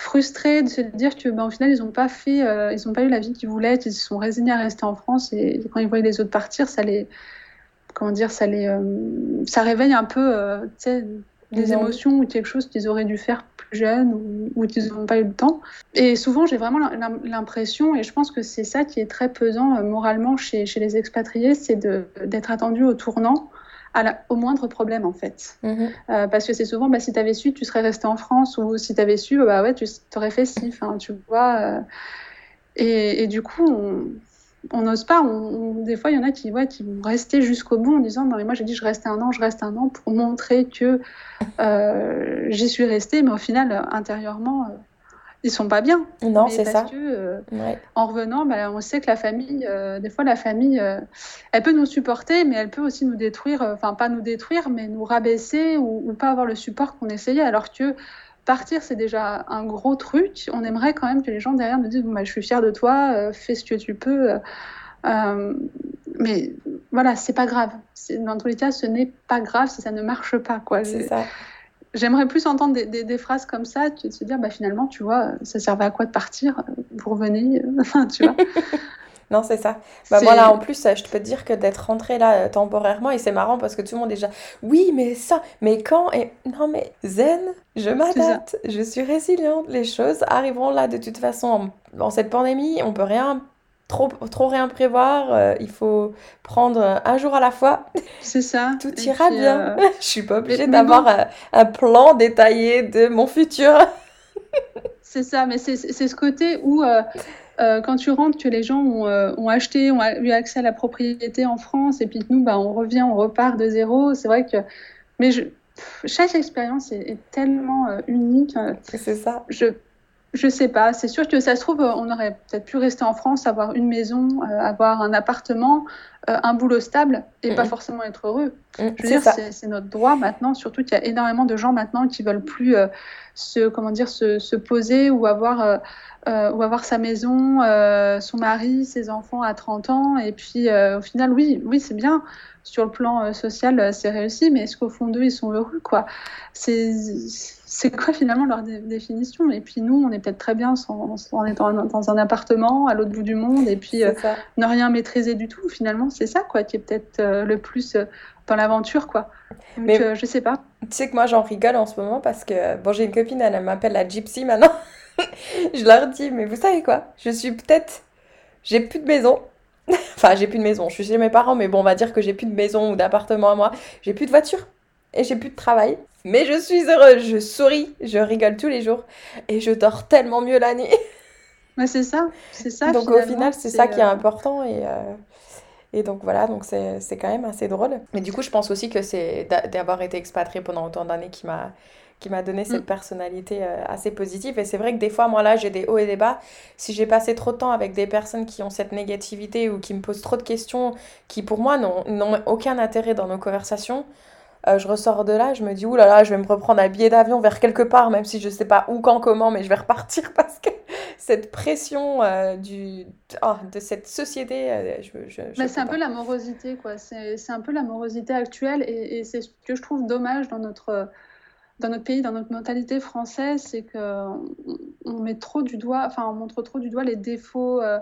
frustrés de se dire que ben, au final ils n'ont pas fait euh, ils ont pas eu la vie qu'ils voulaient ils se sont résignés à rester en France et quand ils voyaient les autres partir ça les comment dire ça les euh, ça réveille un peu euh, des émotions ou quelque chose qu'ils auraient dû faire plus jeunes ou, qu'ils n'ont pas eu le temps. Et souvent j'ai vraiment l'impression et je pense que c'est ça qui est très pesant moralement chez, chez les expatriés c'est d'être attendu au tournant au moindre problème en fait. Mhm. Euh, parce que c'est souvent, bah, si tu avais su, tu serais resté en France ou si tu avais su, bah ouais, tu aurais fait ci, enfin, tu vois. Euh. et, et, du coup, on n'ose pas. On, des fois, il y en a qui, ouais, qui vont rester jusqu'au bout en disant, non mais moi j'ai dit je reste un an, je reste un an pour montrer que euh, j'y suis restée, mais au final, intérieurement, ils sont pas bien. Non, c'est ça. Que, euh, En revenant, bah, on sait que la famille, euh, des fois, la famille, euh, elle peut nous supporter, mais elle peut aussi nous détruire, enfin, pas nous détruire, mais nous rabaisser ou, ou pas avoir le support qu'on essayait. Alors que partir, c'est déjà un gros truc. On aimerait quand même que les gens derrière nous disent bah, Je suis fière de toi, fais ce que tu peux. mais voilà, c'est pas grave. Dans tous les cas, ce n'est pas grave si ça ne marche pas. C'est ça j'aimerais plus entendre des, des, phrases comme ça, de se dire bah, finalement, tu vois, ça servait à quoi de partir pour venir [LAUGHS] Enfin, tu vois. [LAUGHS] non, c'est ça. Bah, voilà, en plus, je peux te dire que d'être rentrée là euh, temporairement, et c'est marrant parce que tout le monde est déjà oui, mais ça, mais quand Et non, mais zen, je m'adapte, je suis résiliente, les choses arriveront là de toute façon. En, cette pandémie, on peut rien trop, trop rien prévoir. Euh, il faut prendre un jour à la fois. C'est ça. [LAUGHS] Tout ira bien. Euh, [LAUGHS] je suis pas obligée d'avoir un, plan détaillé de mon futur. [LAUGHS] c'est ça, mais c'est ce côté où euh, quand tu rentres, que les gens ont, ont, acheté, ont eu accès à la propriété en France, et puis nous, bah, on revient, on repart de zéro. C'est vrai que. Mais je, chaque expérience est, est tellement unique. C'est ça. Je je sais pas. C'est sûr que ça se trouve, on aurait peut-être pu rester en France, avoir une maison, euh, avoir un appartement, euh, un boulot stable et pas forcément être heureux. je veux dire, c'est notre droit maintenant. Surtout qu'il y a énormément de gens maintenant qui veulent plus euh, se, comment dire, se, se poser ou avoir, ou avoir sa maison, son mari, ses enfants à 30 ans. Et puis, au final, oui, oui, c'est bien sur le plan euh, social, euh, c'est réussi, mais est-ce qu'au fond d'eux, ils sont heureux quoi? C'est quoi finalement leur définition? Et puis nous, on est peut-être très bien en étant dans un appartement à l'autre bout du monde et puis euh, ne rien maîtriser du tout. Finalement, c'est ça quoi qui est peut-être le plus dans l'aventure quoi. Donc, mais je sais pas. Tu sais que moi, j'en rigole en ce moment parce que bon, j'ai une copine, elle, elle m'appelle la gypsy maintenant. [LAUGHS] je leur dis, mais vous savez quoi? Je suis peut-être, j'ai plus de maison [LAUGHS] enfin, j'ai plus de maison. Je suis chez mes parents, mais bon, on va dire que j'ai plus de maison ou d'appartement à moi. J'ai plus de voiture et j'ai plus de travail. Mais je suis heureuse, je souris, je rigole tous les jours et je dors tellement mieux la nuit. [LAUGHS] Mais c'est ça, c'est ça. Donc au final, c'est ça qui est euh, important et, euh, et donc voilà, donc c'est quand même assez drôle. Mais du coup, je pense aussi que c'est d'avoir été expatriée pendant autant d'années qui m'a qui m'a donné cette mm. personnalité euh, assez positive. Et c'est vrai que des fois, moi là, j'ai des hauts et des bas. Si j'ai passé trop de temps avec des personnes qui ont cette négativité ou qui me posent trop de questions, qui pour moi n'ont aucun intérêt dans nos conversations, euh, je ressors de là, je me dis, oulala, là là, je vais me reprendre un billet d'avion vers quelque part, même si je sais pas où, quand, comment, mais je vais repartir [LAUGHS] parce que cette pression euh, du, oh, de cette société, je, je, c'est un peu l'amorosité, quoi. C'est un peu l'amorosité actuelle et, et c'est ce que je trouve dommage dans notre dans notre pays, dans notre mentalité française, c'est qu'on on met trop du doigt, enfin, on montre trop du doigt les défauts. Euh,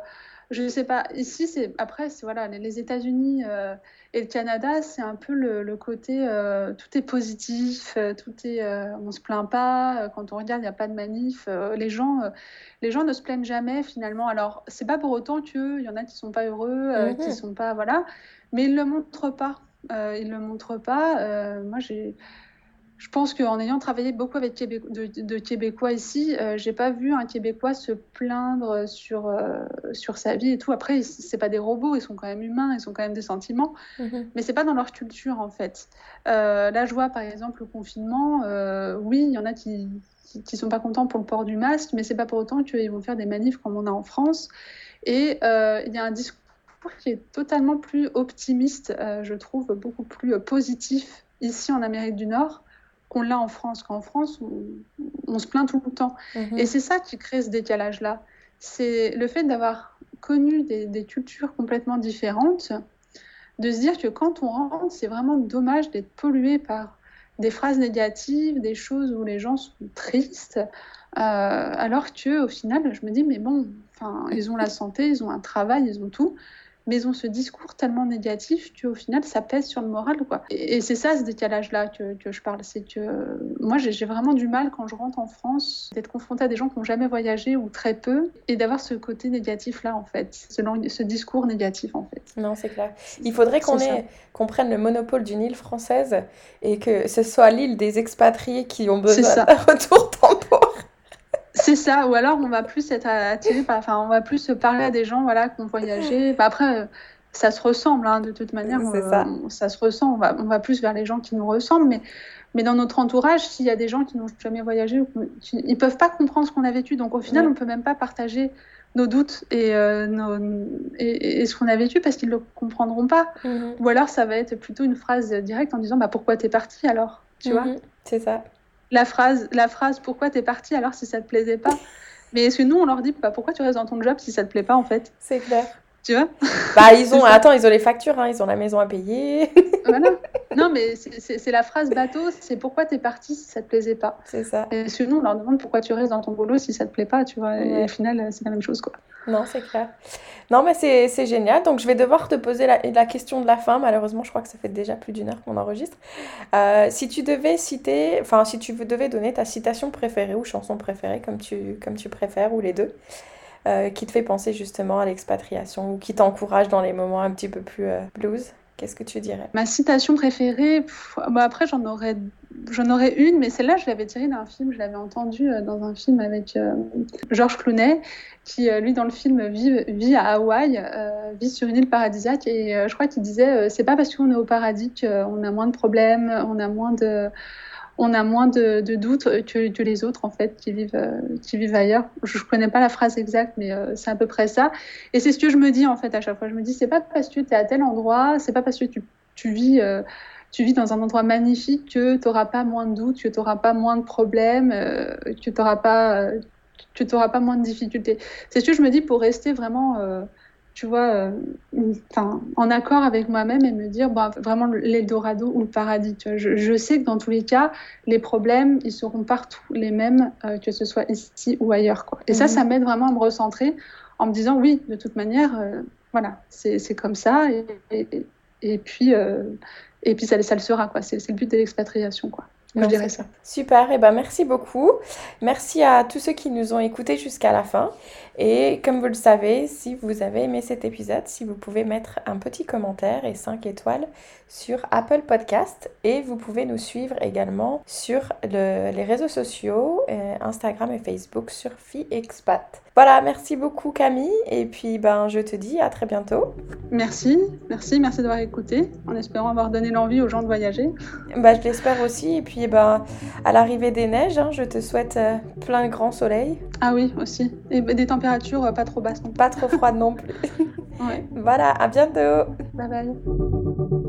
je ne sais pas. Ici, c'est après, c'est voilà, les, États-Unis euh, et le Canada, c'est un peu le, côté euh, tout est positif, tout est, on se plaint pas. Quand on regarde, il n'y a pas de manif. les gens, les gens ne se plaignent jamais finalement. Alors, c'est pas pour autant qu'il y en a qui sont pas heureux, qui mhm. sont pas voilà, mais ils le montrent pas. ils le montrent pas. moi, j'ai je pense qu'en ayant travaillé beaucoup avec de, Québécois ici, euh, j'ai pas vu un Québécois se plaindre sur, euh, sur sa vie et tout. Après, c'est pas des robots, ils sont quand même humains, ils ont quand même des sentiments, mm-hmm. mais c'est pas dans leur culture en fait. Euh, là, je vois par exemple le confinement, euh, oui, il y en a qui, qui, sont pas contents pour le port du masque, mais c'est pas pour autant qu'ils vont faire des manifs comme on a en France. Et il y a un discours qui est totalement plus optimiste, je trouve, beaucoup plus positif ici en Amérique du Nord qu'on l'a en France. Qu'en France, on, se plaint tout le temps. Mhm. Et c'est ça qui crée ce décalage-là. C'est le fait d'avoir connu des, cultures complètement différentes, de se dire que quand on rentre, c'est vraiment dommage d'être pollué par des phrases négatives, des choses où les gens sont tristes, euh, alors que au final, je me dis mais bon, enfin, ils ont la santé, ils ont un travail, ils ont tout mais ont ce discours tellement négatif qu'au final, ça pèse sur le moral. Quoi. Et, c'est ça, ce décalage-là que, que, je parle. C'est que moi, j'ai vraiment du mal, quand je rentre en France, d'être confrontée à des gens qui n'ont jamais voyagé ou très peu, et d'avoir ce côté négatif-là, en fait. Ce, ce, discours négatif, en fait. Non, c'est clair. Il faudrait qu'on qu'on prenne le monopole d'une île française et que ce soit l'île des expatriés qui ont besoin d'un [LAUGHS] retour. C'est ça, ou alors on va plus être attiré par, enfin, on va plus parler à des gens, voilà, qui ont voyagé. Bah, après, euh, ça se ressemble hein, de toute manière. ça. ça se ressent. On va, on va plus vers les gens qui nous ressemblent, mais mais dans notre entourage, s'il y a des gens qui n'ont jamais voyagé, ils peuvent pas comprendre ce qu'on a vécu. Donc au final, on on peut même pas partager nos doutes et, euh, et, ce qu'on a vécu parce qu'ils ne le comprendront pas. Mhm. Ou alors ça va être plutôt une phrase directe en disant bah, pourquoi t'es parti alors? Tu vois? Mhm. C'est ça. La phrase, la phrase pourquoi t'es parti alors si ça te plaisait pas? Mais est-ce que nous on leur dit bah, pourquoi tu restes dans ton job si ça te plaît pas en fait? C'est clair. Tu vois Bah ils ont, [LAUGHS] attends, ils ont les factures, hein, ils ont la maison à payer. voilà. [LAUGHS] Non, mais c'est la phrase bateau, c'est pourquoi tu es parti si ça te plaisait pas? C'est ça. Et sinon, on leur demande pourquoi tu restes dans ton boulot si ça te plaît pas, tu vois. Et au final, c'est la même chose, quoi. Non, c'est clair. Non, mais c'est génial. Donc, je vais devoir te poser la, la, question de la fin. Malheureusement, je crois que ça fait déjà plus d'une heure qu'on enregistre. Euh, si tu devais citer, enfin, si tu devais donner ta citation préférée ou chanson préférée, comme tu, comme tu préfères, ou les deux, euh, qui te fait penser justement à l'expatriation ou qui t'encourage dans les moments un petit peu plus euh, blues Qu'est-ce que tu dirais? Ma citation préférée, bah après j'en aurais, j'en aurais une, mais celle-là je l'avais tirée d'un film, je l'avais entendue euh, dans un film avec Georges Clooney, qui lui dans le film vit, vit à Hawaï, vit sur une île paradisiaque, et je crois qu'il disait c'est pas parce qu'on est au paradis qu'on a moins de problèmes, on a moins de on a moins de, doutes que, les autres en fait qui vivent, euh, qui vivent ailleurs. Je ne connais pas la phrase exacte, mais euh, c'est à peu près ça. Et c'est ce que je me dis en fait à chaque fois. Je me dis c'est pas parce que tu es à tel endroit, c'est pas parce que tu, vis. Euh, tu vis dans un endroit magnifique que tu n'auras pas moins de doutes, que tu n'auras pas moins de problèmes, que tu n'auras pas, pas moins de difficultés. C'est ce que je me dis pour rester vraiment tu vois, euh, enfin, en accord avec moi-même et me dire, bah, vraiment l'Eldorado ou le paradis. Tu vois. Je, sais que dans tous les cas, les problèmes, ils seront partout les mêmes, euh, que ce soit ici ou ailleurs. Quoi. Et ça, mhm. ça m'aide vraiment à me recentrer en me disant, oui, de toute manière, euh, voilà, c'est comme ça. Et, et, puis, et puis ça, ça le sera. C'est le but de l'expatriation. quoi. je dirais ça. Super, et eh ben merci beaucoup. Merci à tous ceux qui nous ont écoutés jusqu'à la fin. Et comme vous le savez, si vous avez aimé cet épisode, si vous pouvez mettre un petit commentaire et 5 étoiles sur Apple Podcast et vous pouvez nous suivre également sur les réseaux sociaux, euh, Instagram et Facebook sur FiExpat. Voilà, merci beaucoup Camille et puis ben je te dis à très bientôt. Merci, merci, merci d'avoir écouté en espérant avoir donné l'envie aux gens de voyager. [LAUGHS] Bah, je l'espère aussi et puis ben à l'arrivée des neiges, hein, je te souhaite euh, plein de grand soleil. Ah oui, aussi. Et des températures euh, pas trop basses Pas trop froides non plus. [LAUGHS] Voilà, à bientôt. Bye bye.